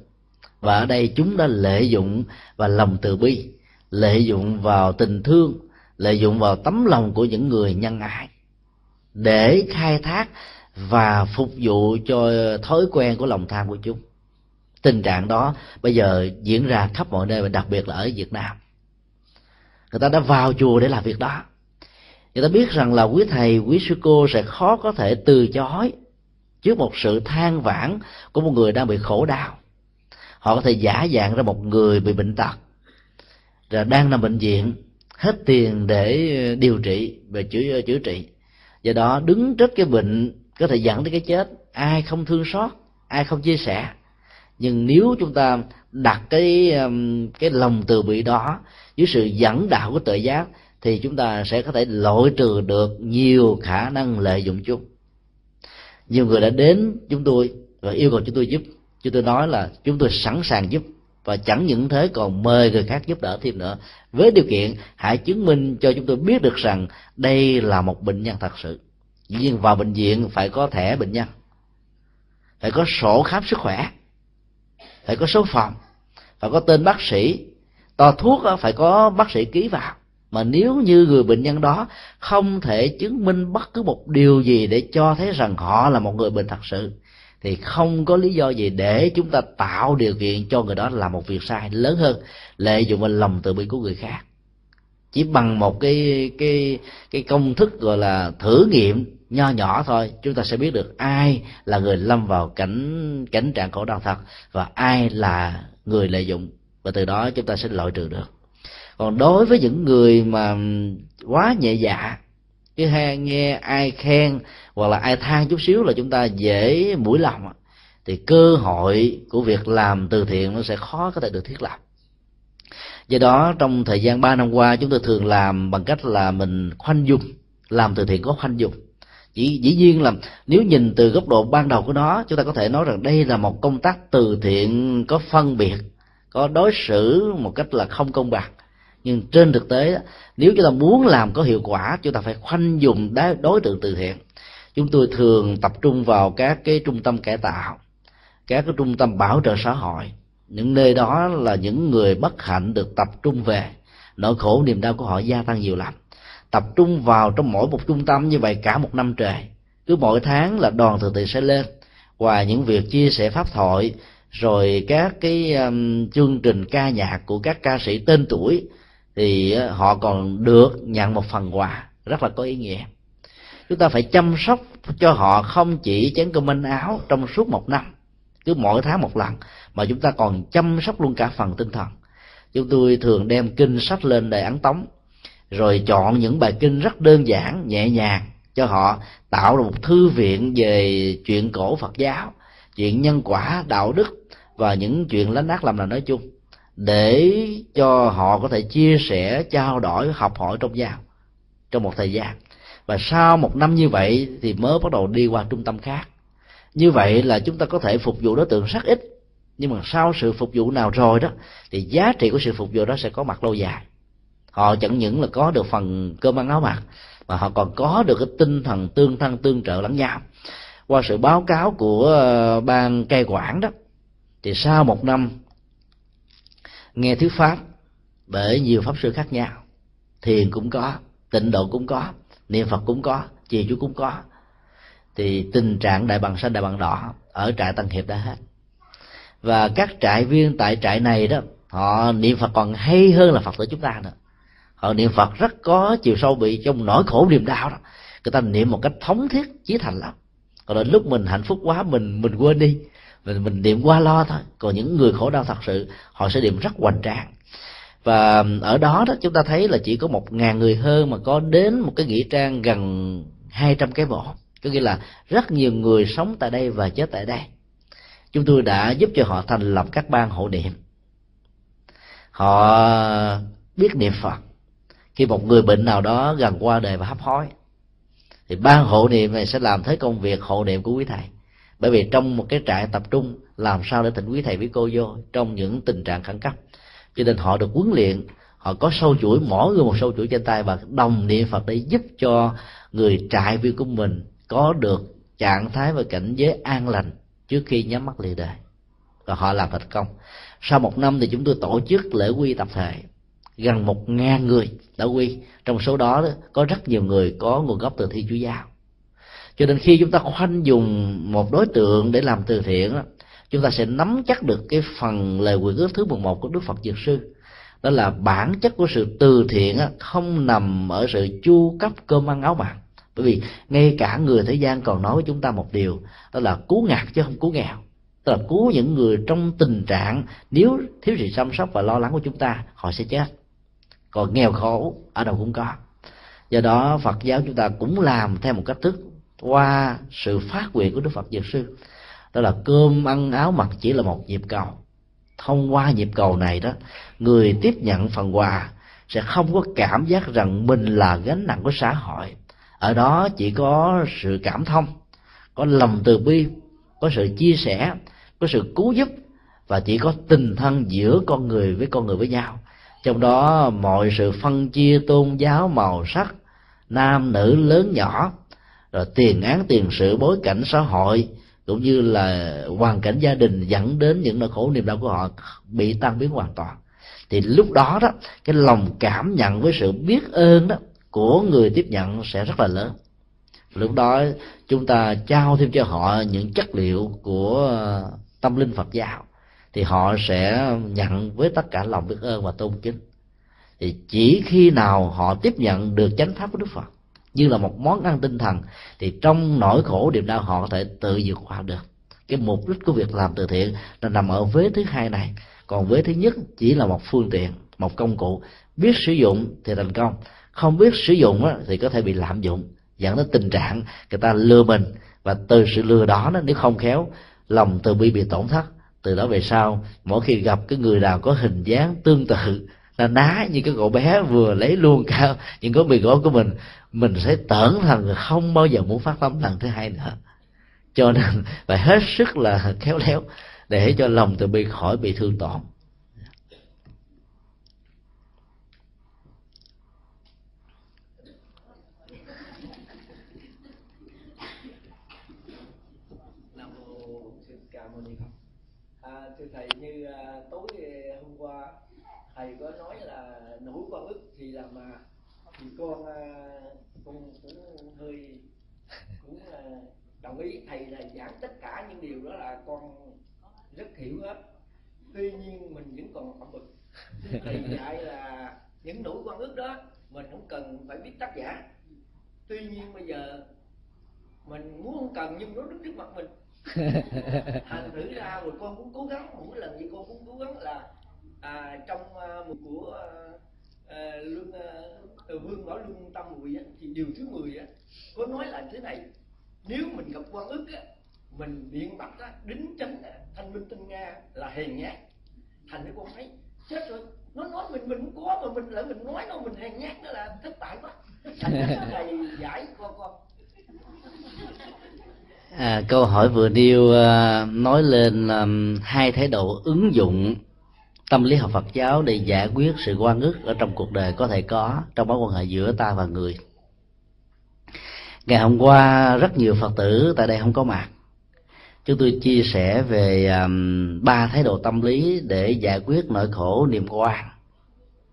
Và ở đây chúng đã lợi dụng và lòng từ bi, lợi dụng vào tình thương lợi dụng vào tấm lòng của những người nhân ái, để khai thác và phục vụ cho thói quen của lòng tham của chúng. Tình trạng đó bây giờ diễn ra khắp mọi nơi và đặc biệt là ở việt nam. Người ta đã vào chùa để làm việc đó. Người ta biết rằng là quý thầy, quý sư cô sẽ khó có thể từ chối trước một sự than vãn của một người đang bị khổ đau. Họ có thể giả dạng ra một người bị bệnh tật, rồi đang nằm bệnh viện hết tiền để điều trị về chữa chữa trị. Do đó, đứng trước cái bệnh có thể dẫn đến cái chết, ai không thương xót, ai không chia sẻ. Nhưng nếu chúng ta đặt cái um, cái lòng từ bi đó dưới sự dẫn đạo của tự giác, thì chúng ta sẽ có thể loại trừ được nhiều khả năng lợi dụng chung nhiều người đã đến chúng tôi và yêu cầu chúng tôi giúp. Chúng tôi nói là chúng tôi sẵn sàng giúp và chẳng những thế, còn mời người khác giúp đỡ thêm nữa. Với điều kiện, hãy chứng minh cho chúng tôi biết được rằng đây là một bệnh nhân thật sự. Nhưng vào bệnh viện phải có thẻ bệnh nhân, phải có sổ khám sức khỏe, phải có số phòng, phải có tên bác sĩ. To thuốc phải có bác sĩ ký vào. Mà nếu như người bệnh nhân đó không thể chứng minh bất cứ một điều gì để cho thấy rằng họ là một người bệnh thật sự thì không có lý do gì để chúng ta tạo điều kiện cho người đó làm một việc sai lớn hơn, lợi dụng vào lòng từ bi của người khác. Chỉ bằng một cái cái cái công thức gọi là thử nghiệm nho nhỏ thôi, chúng ta sẽ biết được ai là người lâm vào cảnh cảnh trạng khổ đau thật và ai là người lợi dụng. Và từ đó chúng ta sẽ loại trừ được. Còn đối với những người mà quá nhẹ dạ cái hay nghe ai khen hoặc là ai than chút xíu là chúng ta dễ mũi lòng thì cơ hội của việc làm từ thiện nó sẽ khó có thể được thiết lập. Do đó, trong thời gian 3 năm qua, chúng tôi thường làm bằng cách là mình khoanh dung làm từ thiện có khoanh dung chỉ, dĩ nhiên là nếu nhìn từ góc độ ban đầu của nó, chúng ta có thể nói rằng đây là một công tác từ thiện có phân biệt, có đối xử một cách là không công bằng nhưng trên thực tế nếu chúng ta muốn làm có hiệu quả chúng ta phải khoanh dùng đối tượng từ thiện. Chúng tôi thường tập trung vào các cái trung tâm cải tạo các cái trung tâm bảo trợ xã hội. Những nơi đó là những người bất hạnh được tập trung về. Nỗi khổ niềm đau của họ gia tăng nhiều lắm. Tập trung vào trong mỗi một trung tâm như vậy cả một năm trời. Cứ mỗi tháng là đoàn từ thiện sẽ lên và những việc chia sẻ pháp thoại rồi các cái um, chương trình ca nhạc của các ca sĩ tên tuổi thì họ còn được nhận một phần quà. Rất là có ý nghĩa. Chúng ta phải chăm sóc cho họ không chỉ chén cơm manh áo trong suốt một năm, cứ mỗi tháng một lần, mà chúng ta còn chăm sóc luôn cả phần tinh thần. Chúng tôi thường đem kinh sách lên để ấn tống, rồi chọn những bài kinh rất đơn giản, nhẹ nhàng cho họ, tạo ra một thư viện về chuyện cổ phật giáo, chuyện nhân quả, đạo đức và những chuyện lánh ác làm là nói chung để cho họ có thể chia sẻ, trao đổi, học hỏi trong giao trong một thời gian. Và sau một năm như vậy thì mới bắt đầu đi qua trung tâm khác. Như vậy là chúng ta có thể phục vụ đối tượng rất ít. Nhưng mà sau sự phục vụ nào rồi đó, thì giá trị của sự phục vụ đó sẽ có mặt lâu dài. Họ chẳng những là có được phần cơm ăn áo mặc, mà họ còn có được cái tinh thần tương thân tương trợ lẫn nhau. Qua sự báo cáo của ờ, ban cai quản đó, thì sau một năm nghe thuyết pháp, bởi nhiều pháp sư khác nhau. Thiền cũng có, tịnh độ cũng có, niệm phật cũng có trì chú cũng có. Thì tình trạng đại bằng xanh, đại bằng đỏ ở trại tăng hiệp đã hết. Và các trại viên tại trại này đó, họ niệm phật còn hay hơn là phật tử chúng ta nữa. Họ niệm phật rất có chiều sâu bị trong nỗi khổ niềm đau đó. Người ta niệm một cách thống thiết, chí thành lắm. Còn đến lúc mình hạnh phúc quá, mình mình quên đi mình mình niệm qua lo thôi. Còn những người khổ đau thật sự, họ sẽ niệm rất hoành tráng. Và ở đó đó, chúng ta thấy là chỉ có một ngàn người hơn mà có đến một cái nghĩa trang gần hai trăm cái mộ có nghĩa là rất nhiều người sống tại đây và chết tại đây. Chúng tôi đã giúp cho họ thành lập các ban hộ niệm. Họ biết niệm phật. Khi một người bệnh nào đó gần qua đời và hấp hối, thì ban hộ niệm này sẽ làm thế công việc hộ niệm của quý thầy bởi vì trong một cái trại tập trung, làm sao để thỉnh quý thầy với cô vô trong những tình trạng khẩn cấp? Cho nên họ được huấn luyện, họ có sâu chuỗi, mỗi người một sâu chuỗi trên tay và đồng niệm phật để giúp cho người trại viên của mình có được trạng thái và cảnh giới an lành trước khi nhắm mắt lìa đời. Và họ làm thành công. Sau một năm thì chúng tôi tổ chức lễ quy tập thể. Gần một ngàn người đã quy. Trong số đó có rất nhiều người có nguồn gốc từ thi chúa giáo cho nên khi chúng ta khoanh dùng một đối tượng để làm từ thiện chúng ta sẽ nắm chắc được cái phần lời quyền ước thứ 11 của Đức Phật Dược Sư. Đó là bản chất của sự từ thiện không nằm ở sự chu cấp cơm ăn áo mặc. Bởi vì ngay cả người thế gian còn nói với chúng ta một điều, đó là cứu ngặt chứ không cứu nghèo. Tức là cứu những người trong tình trạng nếu thiếu sự chăm sóc và lo lắng của chúng ta, họ sẽ chết. Còn nghèo khổ, ở đâu cũng có. Do đó phật giáo chúng ta cũng làm theo một cách thức qua sự phát nguyện của đức phật dược sư. Đó là cơm, ăn, áo mặc chỉ là một nhịp cầu. Thông qua nhịp cầu này đó, người tiếp nhận phần quà sẽ không có cảm giác rằng mình là gánh nặng của xã hội. Ở đó chỉ có sự cảm thông, có lòng từ bi, có sự chia sẻ, có sự cứu giúp và chỉ có tình thân giữa con người với con người với nhau. Trong đó mọi sự phân chia tôn giáo màu sắc, nam nữ lớn nhỏ rồi tiền án, tiền sự, bối cảnh xã hội, cũng như là hoàn cảnh gia đình dẫn đến những nỗi khổ niềm đau của họ bị tan biến hoàn toàn. Thì lúc đó đó, cái lòng cảm nhận với sự biết ơn đó của người tiếp nhận sẽ rất là lớn. Lúc đó chúng ta trao thêm cho họ những chất liệu của tâm linh phật giáo, thì họ sẽ nhận với tất cả lòng biết ơn và tôn kính. Thì chỉ khi nào họ tiếp nhận được chánh pháp của đức phật như là một món ăn tinh thần, thì trong nỗi khổ niềm đau họ có thể tự vượt qua được. Cái mục đích của việc làm từ thiện là nằm ở vế thứ hai này. Còn vế thứ nhất chỉ là một phương tiện, một công cụ. Biết sử dụng thì thành công. Không biết sử dụng thì có thể bị lạm dụng. Dẫn đến tình trạng người ta lừa mình. Và từ sự lừa đó, nếu không khéo, lòng từ bi bị tổn thất. Từ đó về sau, mỗi khi gặp cái người nào có hình dáng tương tự là ná như cái cậu bé vừa lấy luôn cả những gói mì gói của mình. Mình sẽ tưởng thần không bao giờ muốn phát tâm lần thứ hai nữa. Cho nên phải hết sức là khéo léo để cho lòng từ bi khỏi bị thương tổn. Con à, con cũng hơi cũng à, đồng ý. Thầy là giảng tất cả những điều đó là con rất hiểu hết. Tuy nhiên mình vẫn còn ẩm bực. Thầy *laughs* dạy là những nỗi quan ước đó mình không cần phải biết tác giả. Tuy nhiên bây giờ mình muốn không cần nhưng nó đứng trước mặt mình. *laughs* Thành thử ra rồi con cũng cố gắng mỗi lần gì con cũng cố gắng là à, trong uh, một của uh, Ờ, uh, lương ờ, vương bảo lương tâm mùi á, thì điều thứ 10 á, có nói là thế này nếu mình gặp quan ức á, mình biện bạch á, đính chánh á, thanh minh tinh nga là hèn nhát thành cái con thấy chết rồi. Nó nói mình mình không có mà mình lại mình nói nó mình hèn nhát đó là thất bại quá. Thành cái giải con con. À, câu hỏi vừa nêu uh, nói lên um, hai thái độ ứng dụng tâm lý học Phật giáo để giải quyết sự quan ức ở trong cuộc đời có thể có trong mối quan hệ giữa ta và người. Ngày hôm qua rất nhiều phật tử tại đây không có mặt. Chúng tôi chia sẻ về um, ba thái độ tâm lý để giải quyết nỗi khổ niềm quan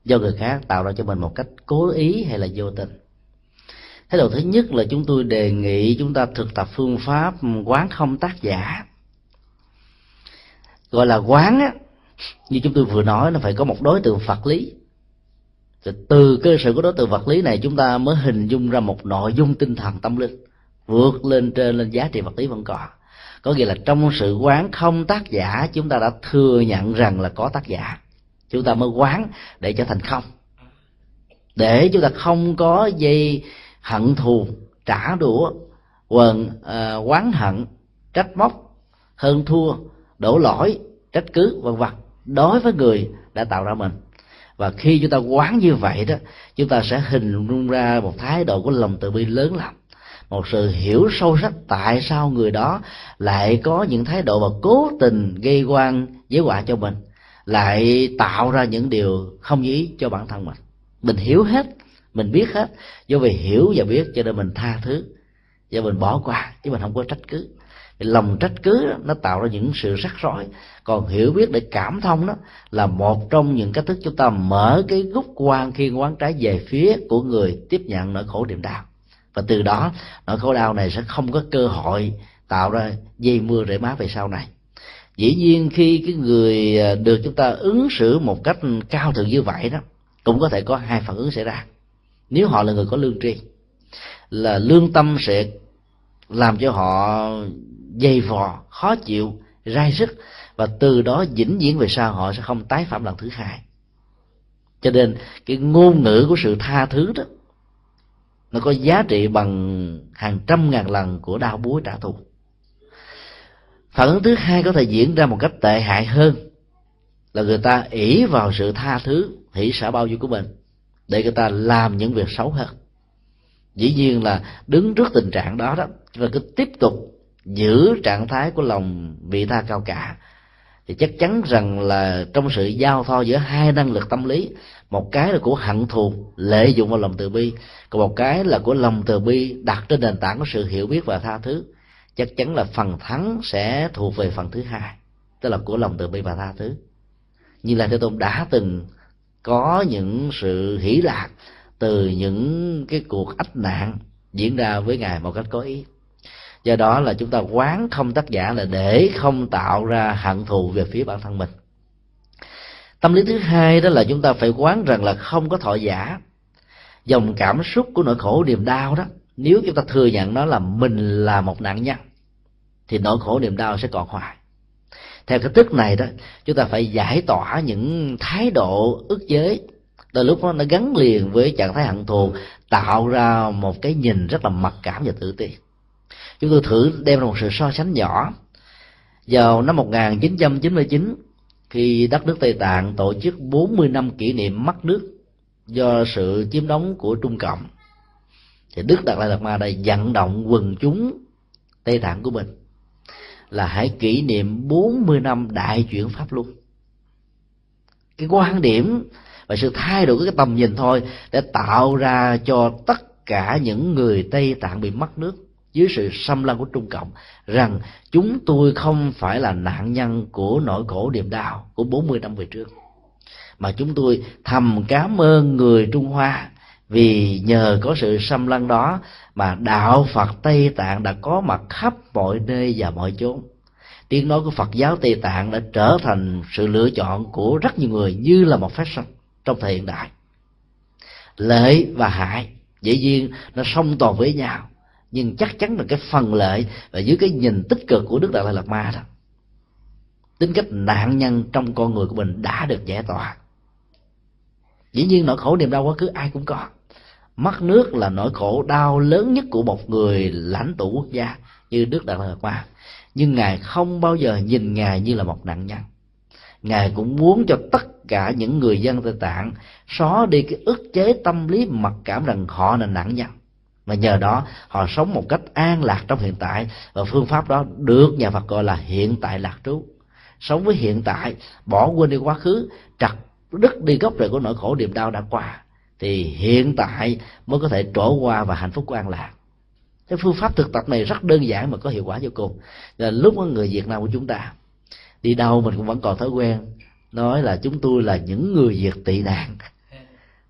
do người khác tạo ra cho mình một cách cố ý hay là vô tình. Thái độ thứ nhất là chúng tôi đề nghị chúng ta thực tập phương pháp quán không tác giả. Gọi là quán á như chúng tôi vừa nói nó phải có một đối tượng vật lý. Thì từ cơ sở của đối tượng vật lý này chúng ta mới hình dung ra một nội dung tinh thần tâm linh vượt lên trên lên giá trị vật lý vẫn còn. Có nghĩa là trong sự quán không tác giả chúng ta đã thừa nhận rằng là có tác giả. Chúng ta mới quán để trở thành không. Để chúng ta không có dây hận thù trả đũa quần à, quán hận trách móc hơn thua đổ lỗi trách cứ vân vân đối với người đã tạo ra mình. Và khi chúng ta quán như vậy đó, chúng ta sẽ hình dung ra một thái độ của lòng từ bi lớn lắm một sự hiểu sâu sắc tại sao người đó lại có những thái độ và cố tình gây quan giới họa cho mình, lại tạo ra những điều không như ý cho bản thân mình. Mình hiểu hết, mình biết hết, do vì hiểu và biết cho nên mình tha thứ và mình bỏ qua chứ mình không có trách cứ lòng trách cứ đó, nó tạo ra những sự rắc rối. Còn hiểu biết để cảm thông đó là một trong những cách thức chúng ta mở cái gốc quan khi quán trái về phía của người tiếp nhận nỗi khổ niềm đau. Và từ đó nỗi khổ đau này sẽ không có cơ hội tạo ra dây mưa rễ má về sau này. Dĩ nhiên khi cái người à, được chúng ta ứng xử một cách cao thượng như vậy đó cũng có thể có hai phản ứng xảy ra. Nếu họ là người có lương tri là lương tâm sẽ làm cho họ dày vò, khó chịu, rai sức và từ đó vĩnh viễn về sau họ sẽ không tái phạm lần thứ hai. Cho nên, cái ngôn ngữ của sự tha thứ đó, nó có giá trị bằng hàng trăm ngàn lần của đau búa trả thù. Phản ứng thứ hai có thể diễn ra một cách tệ hại hơn là người ta ỷ vào sự tha thứ, hỷ xả bao nhiêu của mình, để người ta làm những việc xấu hơn. Dĩ nhiên là đứng trước tình trạng đó đó và cứ tiếp tục giữ trạng thái của lòng vị tha cao cả, thì chắc chắn rằng là trong sự giao thoa giữa hai năng lực tâm lý, một cái là của hận thù, lệ dụng vào lòng từ bi, còn một cái là của lòng từ bi đặt trên nền tảng của sự hiểu biết và tha thứ, chắc chắn là phần thắng sẽ thuộc về phần thứ hai, tức là của lòng từ bi và tha thứ. Như là thế tôn đã từng có những sự hỷ lạc từ những cái cuộc ách nạn diễn ra với ngài một cách có ý do đó là chúng ta quán không tác giả là để không tạo ra hận thù về phía bản thân mình. Tâm lý thứ hai đó là chúng ta phải quán rằng là không có thọ giả. Dòng cảm xúc của nỗi khổ niềm đau đó, nếu chúng ta thừa nhận nó là mình là một nạn nhân, thì nỗi khổ niềm đau sẽ còn hoài. Theo cái thức này đó, chúng ta phải giải tỏa những thái độ ức chế. Từ lúc đó nó gắn liền với trạng thái hận thù, tạo ra một cái nhìn rất là mặc cảm và tự ti chúng tôi thử đem ra một sự so sánh nhỏ. Vào năm 1999 khi đất nước Tây Tạng tổ chức 40 năm kỷ niệm mất nước do sự chiếm đóng của Trung Cộng, thì Đức Đạt Lai Lạt Ma đã vận động quần chúng Tây Tạng của mình là hãy kỷ niệm 40 năm đại chuyển pháp luôn cái quan điểm và sự thay đổi cái tầm nhìn thôi để tạo ra cho tất cả những người Tây Tạng bị mất nước dưới sự xâm lăng của Trung Cộng rằng chúng tôi không phải là nạn nhân của nỗi khổ điềm đau của 40 năm về trước, mà chúng tôi thầm cảm ơn người Trung Hoa vì nhờ có sự xâm lăng đó mà đạo Phật Tây Tạng đã có mặt khắp mọi nơi và mọi chốn. Tiếng nói của Phật giáo Tây Tạng đã trở thành sự lựa chọn của rất nhiều người như là một fashion trong thời hiện đại. Lợi và hại, dĩ nhiên, nó song toàn với nhau nhưng chắc chắn là cái phần lợi và dưới cái nhìn tích cực của đức đại lạt ma đó, tính cách nạn nhân trong con người của mình đã được giải tỏa. Dĩ nhiên nỗi khổ niềm đau quá khứ ai cũng có. Mất nước là nỗi khổ đau lớn nhất của một người lãnh tụ quốc gia như đức đại lạt ma. Nhưng ngài không bao giờ nhìn ngài như là một nạn nhân. Ngài cũng muốn cho tất cả những người dân tây tạng xóa đi cái ức chế tâm lý mặc cảm rằng họ là nạn nhân và nhờ đó, họ sống một cách an lạc trong hiện tại. Và phương pháp đó được nhà Phật gọi là hiện tại lạc trú. Sống với hiện tại, bỏ quên đi quá khứ, chặt đứt đi gốc rễ của nỗi khổ niềm đau đã qua, thì hiện tại mới có thể trổ qua và hạnh phúc của an lạc. Cái phương pháp thực tập này rất đơn giản mà có hiệu quả vô cùng. Là lúc có người Việt Nam của chúng ta, đi đâu mình cũng vẫn còn thói quen nói là chúng tôi là những người Việt tị nạn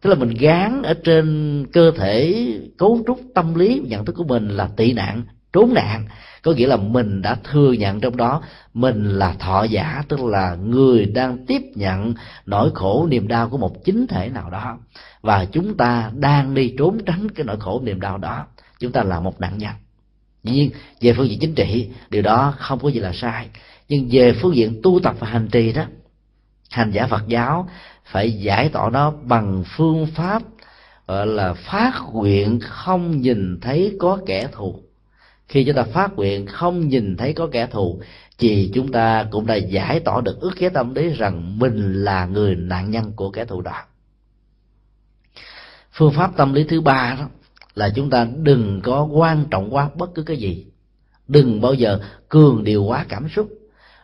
tức là mình gán ở trên cơ thể, cấu trúc tâm lý nhận thức của mình là tị nạn, trốn nạn. Có nghĩa là mình đã thừa nhận trong đó, mình là thọ giả, tức là người đang tiếp nhận nỗi khổ niềm đau của một chính thể nào đó. Và chúng ta đang đi trốn tránh cái nỗi khổ niềm đau đó. Chúng ta là một nạn nhân. Dĩ nhiên, về phương diện chính trị, điều đó không có gì là sai. Nhưng về phương diện tu tập và hành trì đó, hành giả phật giáo phải giải tỏa nó bằng phương pháp, gọi là phát nguyện không nhìn thấy có kẻ thù. Khi chúng ta phát nguyện không nhìn thấy có kẻ thù, thì chúng ta cũng đã giải tỏa được ước chế tâm lý rằng mình là người nạn nhân của kẻ thù đó. Phương pháp tâm lý thứ ba đó là chúng ta đừng có quan trọng quá bất cứ cái gì. Đừng bao giờ cường điều quá cảm xúc.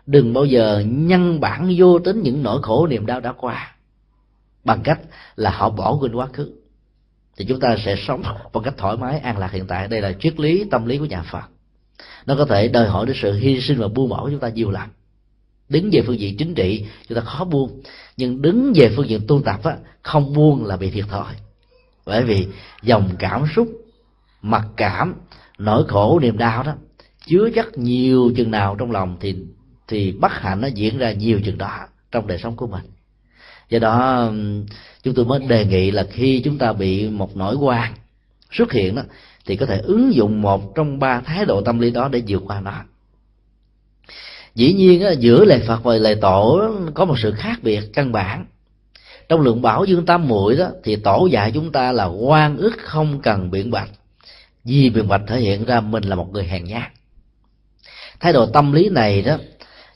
Đừng bao giờ nhân bản vô tính những nỗi khổ niềm đau đã qua bằng cách là họ bỏ quên quá khứ. Thì chúng ta sẽ sống một cách thoải mái an lạc hiện tại. Đây là triết lý tâm lý của nhà phật. Nó có thể đòi hỏi đến sự hy sinh và buông bỏ của chúng ta nhiều lắm đứng về phương diện chính trị chúng ta khó buông. Nhưng đứng về phương diện tu tập á, không buông là bị thiệt thòi. Bởi vì dòng cảm xúc mặc cảm nỗi khổ niềm đau đó chứa chất nhiều chừng nào trong lòng thì thì bất hạnh nó diễn ra nhiều chừng đó trong đời sống của mình do đó chúng tôi mới đề nghị là khi chúng ta bị một nỗi quan xuất hiện đó, thì có thể ứng dụng một trong ba thái độ tâm lý đó để vượt qua nó. Dĩ nhiên giữa lời phật và lời tổ có một sự khác biệt căn bản. Trong lượng bảo dương tam muội đó, thì tổ dạy chúng ta là quan ức không cần biện bạch. Vì biện bạch thể hiện ra mình là một người hèn nhát. Thái độ tâm lý này đó,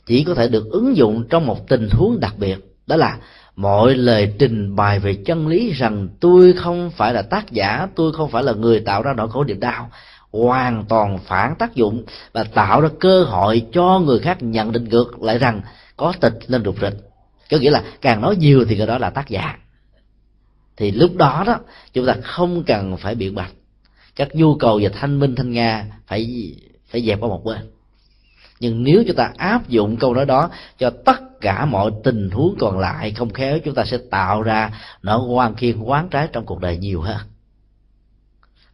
chỉ có thể được ứng dụng trong một tình huống đặc biệt, đó là mọi lời trình bày về chân lý rằng tôi không phải là tác giả, tôi không phải là người tạo ra nỗi khổ niềm đau, hoàn toàn phản tác dụng và tạo ra cơ hội cho người khác nhận định ngược lại rằng có tịch lên rụt rịch. Có nghĩa là càng nói nhiều thì cái đó là tác giả. Thì lúc đó đó, chúng ta không cần phải biện bạch. Các nhu cầu về thanh minh, thanh nga phải phải dẹp qua một bên nhưng nếu chúng ta áp dụng câu nói đó cho tất cả mọi tình huống còn lại, không khéo chúng ta sẽ tạo ra nỗi quan khiên quán trái trong cuộc đời nhiều hơn.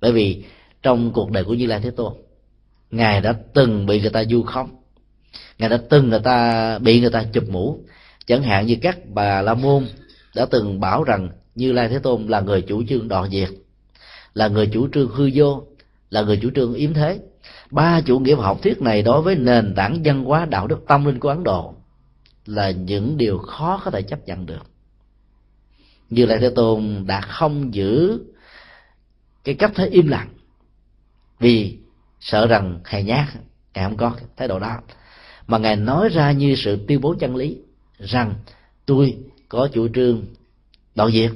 Bởi vì trong cuộc đời của như lai thế tôn, ngài đã từng bị người ta du khống, ngài đã từng người ta bị người ta chụp mũ. Chẳng hạn như các bà la môn đã từng bảo rằng như lai thế tôn là người chủ trương đoạn diệt, là người chủ trương hư vô, là người chủ trương yếm thế ba chủ nghĩa học thuyết này đối với nền tảng văn hóa đạo đức tâm linh của ấn độ là những điều khó có thể chấp nhận được. Như lại thế tôn đã không giữ cái cách thế im lặng vì sợ rằng hèn nhát, ngài không có thái độ đó. Mà ngài nói ra như sự tuyên bố chân lý rằng tôi có chủ trương đoạn diệt,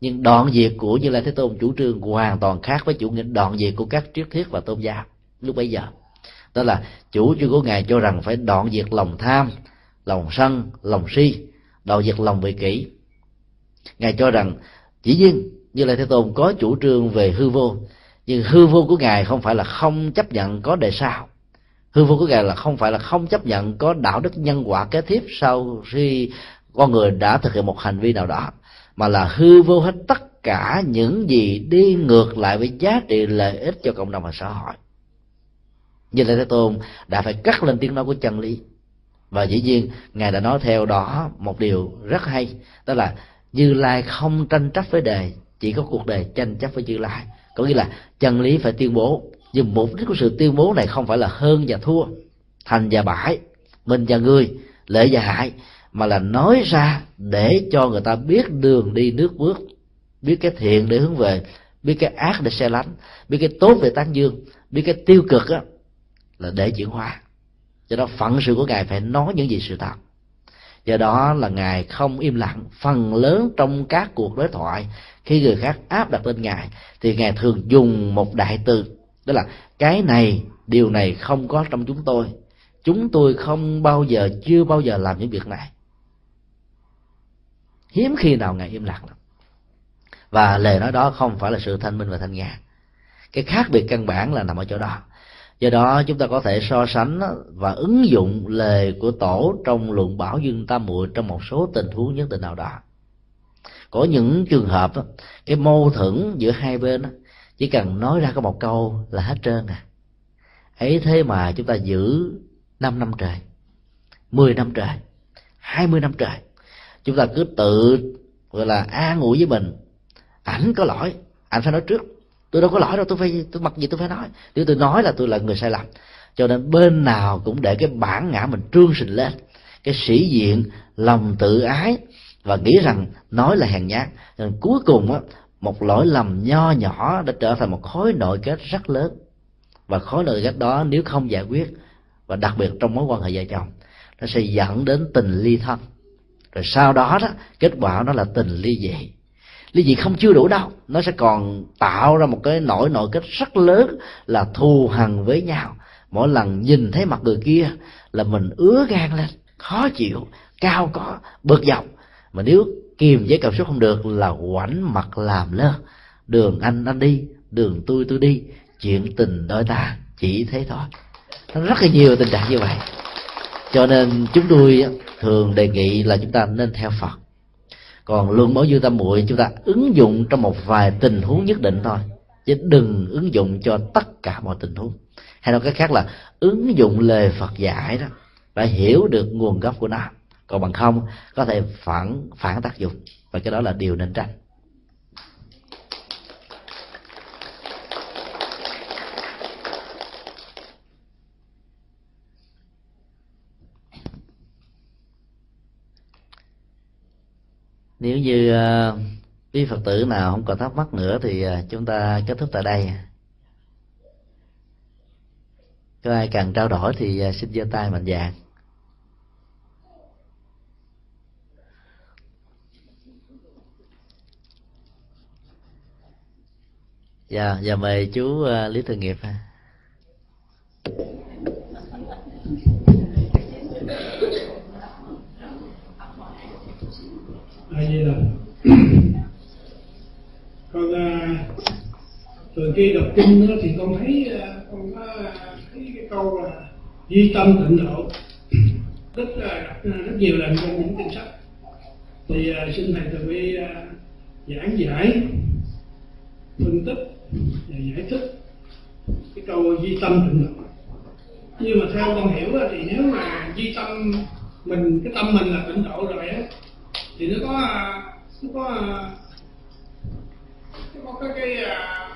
nhưng đoạn diệt của như lai thế tôn chủ trương hoàn toàn khác với chủ nghĩa đoạn diệt của các triết thuyết và tôn giáo lúc bấy giờ. Đó là chủ trương của ngài cho rằng phải đoạn diệt lòng tham, lòng sân, lòng si, đoạn diệt lòng vị kỷ. Ngài cho rằng chỉ nhiên, như lai thế tôn có chủ trương về hư vô, nhưng hư vô của ngài không phải là không chấp nhận có đề sao. Hư vô của ngài là không phải là không chấp nhận có đạo đức nhân quả kế tiếp sau khi con người đã thực hiện một hành vi nào đó, mà là hư vô hết tất cả những gì đi ngược lại với giá trị lợi ích cho cộng đồng và xã hội như là thế tôn đã phải cắt lên tiếng nói của chân lý. Và dĩ nhiên, ngài đã nói theo đó một điều rất hay, đó là như lai không tranh chấp với đề, chỉ có cuộc đời tranh chấp với như lai. Có nghĩa là chân lý phải tuyên bố, nhưng mục đích của sự tuyên bố này không phải là hơn và thua, thành và bãi mình và người lợi và hại, mà là nói ra để cho người ta biết đường đi nước bước, biết cái thiện để hướng về, biết cái ác để xe lánh, biết cái tốt để tán dương, biết cái tiêu cực á là để chuyển hóa. Do đó phận sự của ngài phải nói những gì sự thật. Do đó là ngài không im lặng, phần lớn trong các cuộc đối thoại, khi người khác áp đặt lên ngài, thì ngài thường dùng một đại từ, đó là, cái này, điều này không có trong chúng tôi. Chúng tôi không bao giờ, chưa bao giờ làm những việc này. Hiếm khi nào ngài im lặng lắm. Và lời nói đó không phải là sự thanh minh và thanh nhã cái khác biệt căn bản là nằm ở chỗ đó do đó, chúng ta có thể so sánh và ứng dụng lời của tổ trong luận bảo dương tam muội trong một số tình huống nhất định nào đó. Có những trường hợp cái mâu thuẫn giữa hai bên chỉ cần nói ra có một câu là hết trơn à. Ấy thế mà chúng ta giữ 5 năm trời 10 năm trời 20 năm trời, chúng ta cứ tự, gọi là, an ủi với mình. Ảnh có lỗi, ảnh phải nói trước tôi đâu có lỗi đâu, tôi phải tôi mặc gì tôi phải nói. Nếu tôi nói là tôi là người sai lầm. Cho nên bên nào cũng để cái bản ngã mình trương sình lên. Cái sĩ diện, lòng tự ái, và nghĩ rằng nói là hèn nhát. Nên cuối cùng á, một lỗi lầm nho nhỏ đã trở thành một khối nội kết rất lớn. Và khối nội kết đó nếu không giải quyết, và đặc biệt trong mối quan hệ vợ chồng, nó sẽ dẫn đến tình ly thân. Rồi sau đó đó, kết quả nó là tình ly dị ly dị không chưa đủ đâu. Nó sẽ còn tạo ra một cái nỗi nội kết rất lớn là thù hằn với nhau. Mỗi lần nhìn thấy mặt người kia là mình ứa gan lên, khó chịu, cao có, bực dọc. Mà nếu kiềm chế cảm xúc không được là quảnh mặt làm lơ. Đường anh anh đi, đường tôi tôi đi. Chuyện tình đôi ta chỉ thế thôi. Nó rất là nhiều tình trạng như vậy. Cho nên chúng tôi thường đề nghị là chúng ta nên theo phật còn luân bổ dư tâm muội chúng ta ứng dụng trong một vài tình huống nhất định thôi. Chứ đừng ứng dụng cho tất cả mọi tình huống. Hay nói cách khác là ứng dụng lời phật dạy đó phải hiểu được nguồn gốc của nó. Còn bằng không, có thể phản phản tác dụng. Và cái đó là điều nên tránh nếu như uh, quý phật tử nào không còn thắc mắc nữa thì uh, chúng ta kết thúc tại đây. Có ai cần trao đổi thì uh, xin giơ tay mạnh dạng dạ giờ mời chú uh, lý thường nghiệp ha. A di đà con à, từ khi đọc kinh đó, thì con thấy à, con có thấy cái câu là duy tâm tịnh độ. *coughs* Rất là đọc rất nhiều lần trong những kinh sách thì à, xin thầy từ bi à, giảng giải phân tích và giải thích cái câu duy tâm tịnh độ. Nhưng mà theo con hiểu thì nếu mà duy tâm mình cái tâm mình là tịnh độ rồi á thì nó có nó có nó có cái cái à,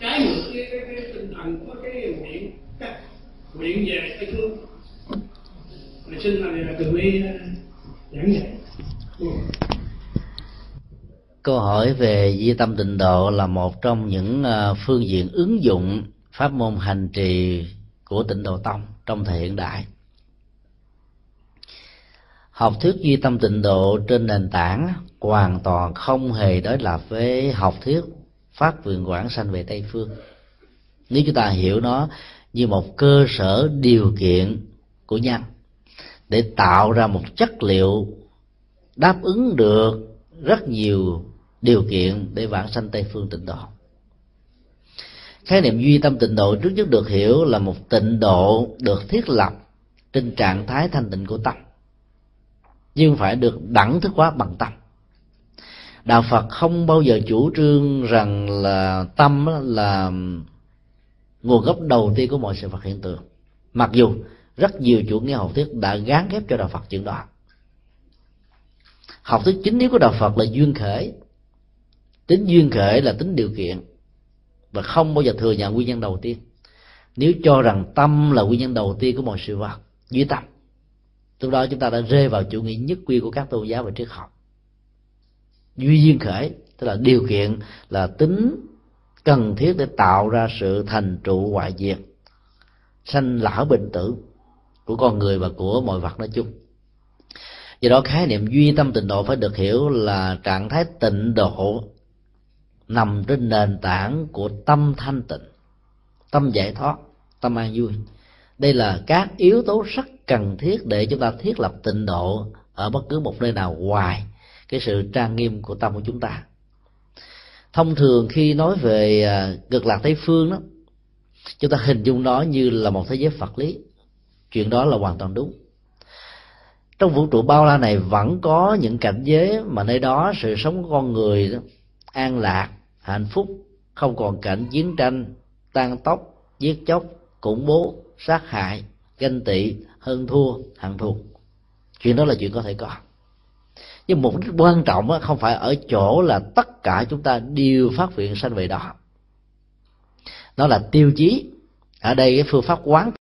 trái ngược cái, cái, cái tinh thần của cái nguyện cái nguyện về cái phương mà xin là từ bi à, giảng dạy. Câu hỏi về di tâm tịnh độ là một trong những à, phương diện ứng dụng pháp môn hành trì của tịnh độ tông trong thời hiện đại học thuyết duy tâm tịnh độ trên nền tảng hoàn toàn không hề đối lập với học thuyết phát vườn quảng sanh về tây phương. Nếu chúng ta hiểu nó như một cơ sở điều kiện của nhân để tạo ra một chất liệu đáp ứng được rất nhiều điều kiện để vãng sanh tây phương tịnh độ. Khái niệm duy tâm tịnh độ trước nhất được hiểu là một tịnh độ được thiết lập trên trạng thái thanh tịnh của tâm nhưng phải được đẳng thức hóa bằng tâm. Đạo phật không bao giờ chủ trương rằng là tâm là nguồn gốc đầu tiên của mọi sự vật hiện tượng. Mặc dù rất nhiều chủ nghĩa học thuyết đã gán ghép cho đạo phật chuyện đó. Học thuyết chính yếu của đạo phật là duyên khởi tính duyên khởi là tính điều kiện. Và không bao giờ thừa nhận nguyên nhân đầu tiên. Nếu cho rằng tâm là nguyên nhân đầu tiên của mọi sự vật, duy tâm lúc đó chúng ta đã rơi vào chủ nghĩa nhất quy của các tôn giáo và triết học. Duy duyên khởi, tức là điều kiện là tính cần thiết để tạo ra sự thành trụ ngoại diệt, sanh lão bệnh tử của con người và của mọi vật nói chung. Do đó, khái niệm duy tâm tịnh độ phải được hiểu là trạng thái tịnh độ nằm trên nền tảng của tâm thanh tịnh, tâm giải thoát, tâm an vui. Đây là các yếu tố rất cần thiết để chúng ta thiết lập tịnh độ ở bất cứ một nơi nào ngoài cái sự trang nghiêm của tâm của chúng ta. Thông thường khi nói về à, cực lạc tây phương đó, chúng ta hình dung nó như là một thế giới phật lý. Chuyện đó là hoàn toàn đúng. Trong vũ trụ bao la này vẫn có những cảnh giới mà nơi đó sự sống của con người an lạc, hạnh phúc, không còn cảnh chiến tranh, tan tóc, giết chóc, khủng bố, sát hại, ganh tị hơn thua hạng thù chuyện đó là chuyện có thể có. Nhưng mục đích quan trọng không phải ở chỗ là tất cả chúng ta đều phát hiện sanh về đó. Nó là tiêu chí. Ở đây cái phương pháp quán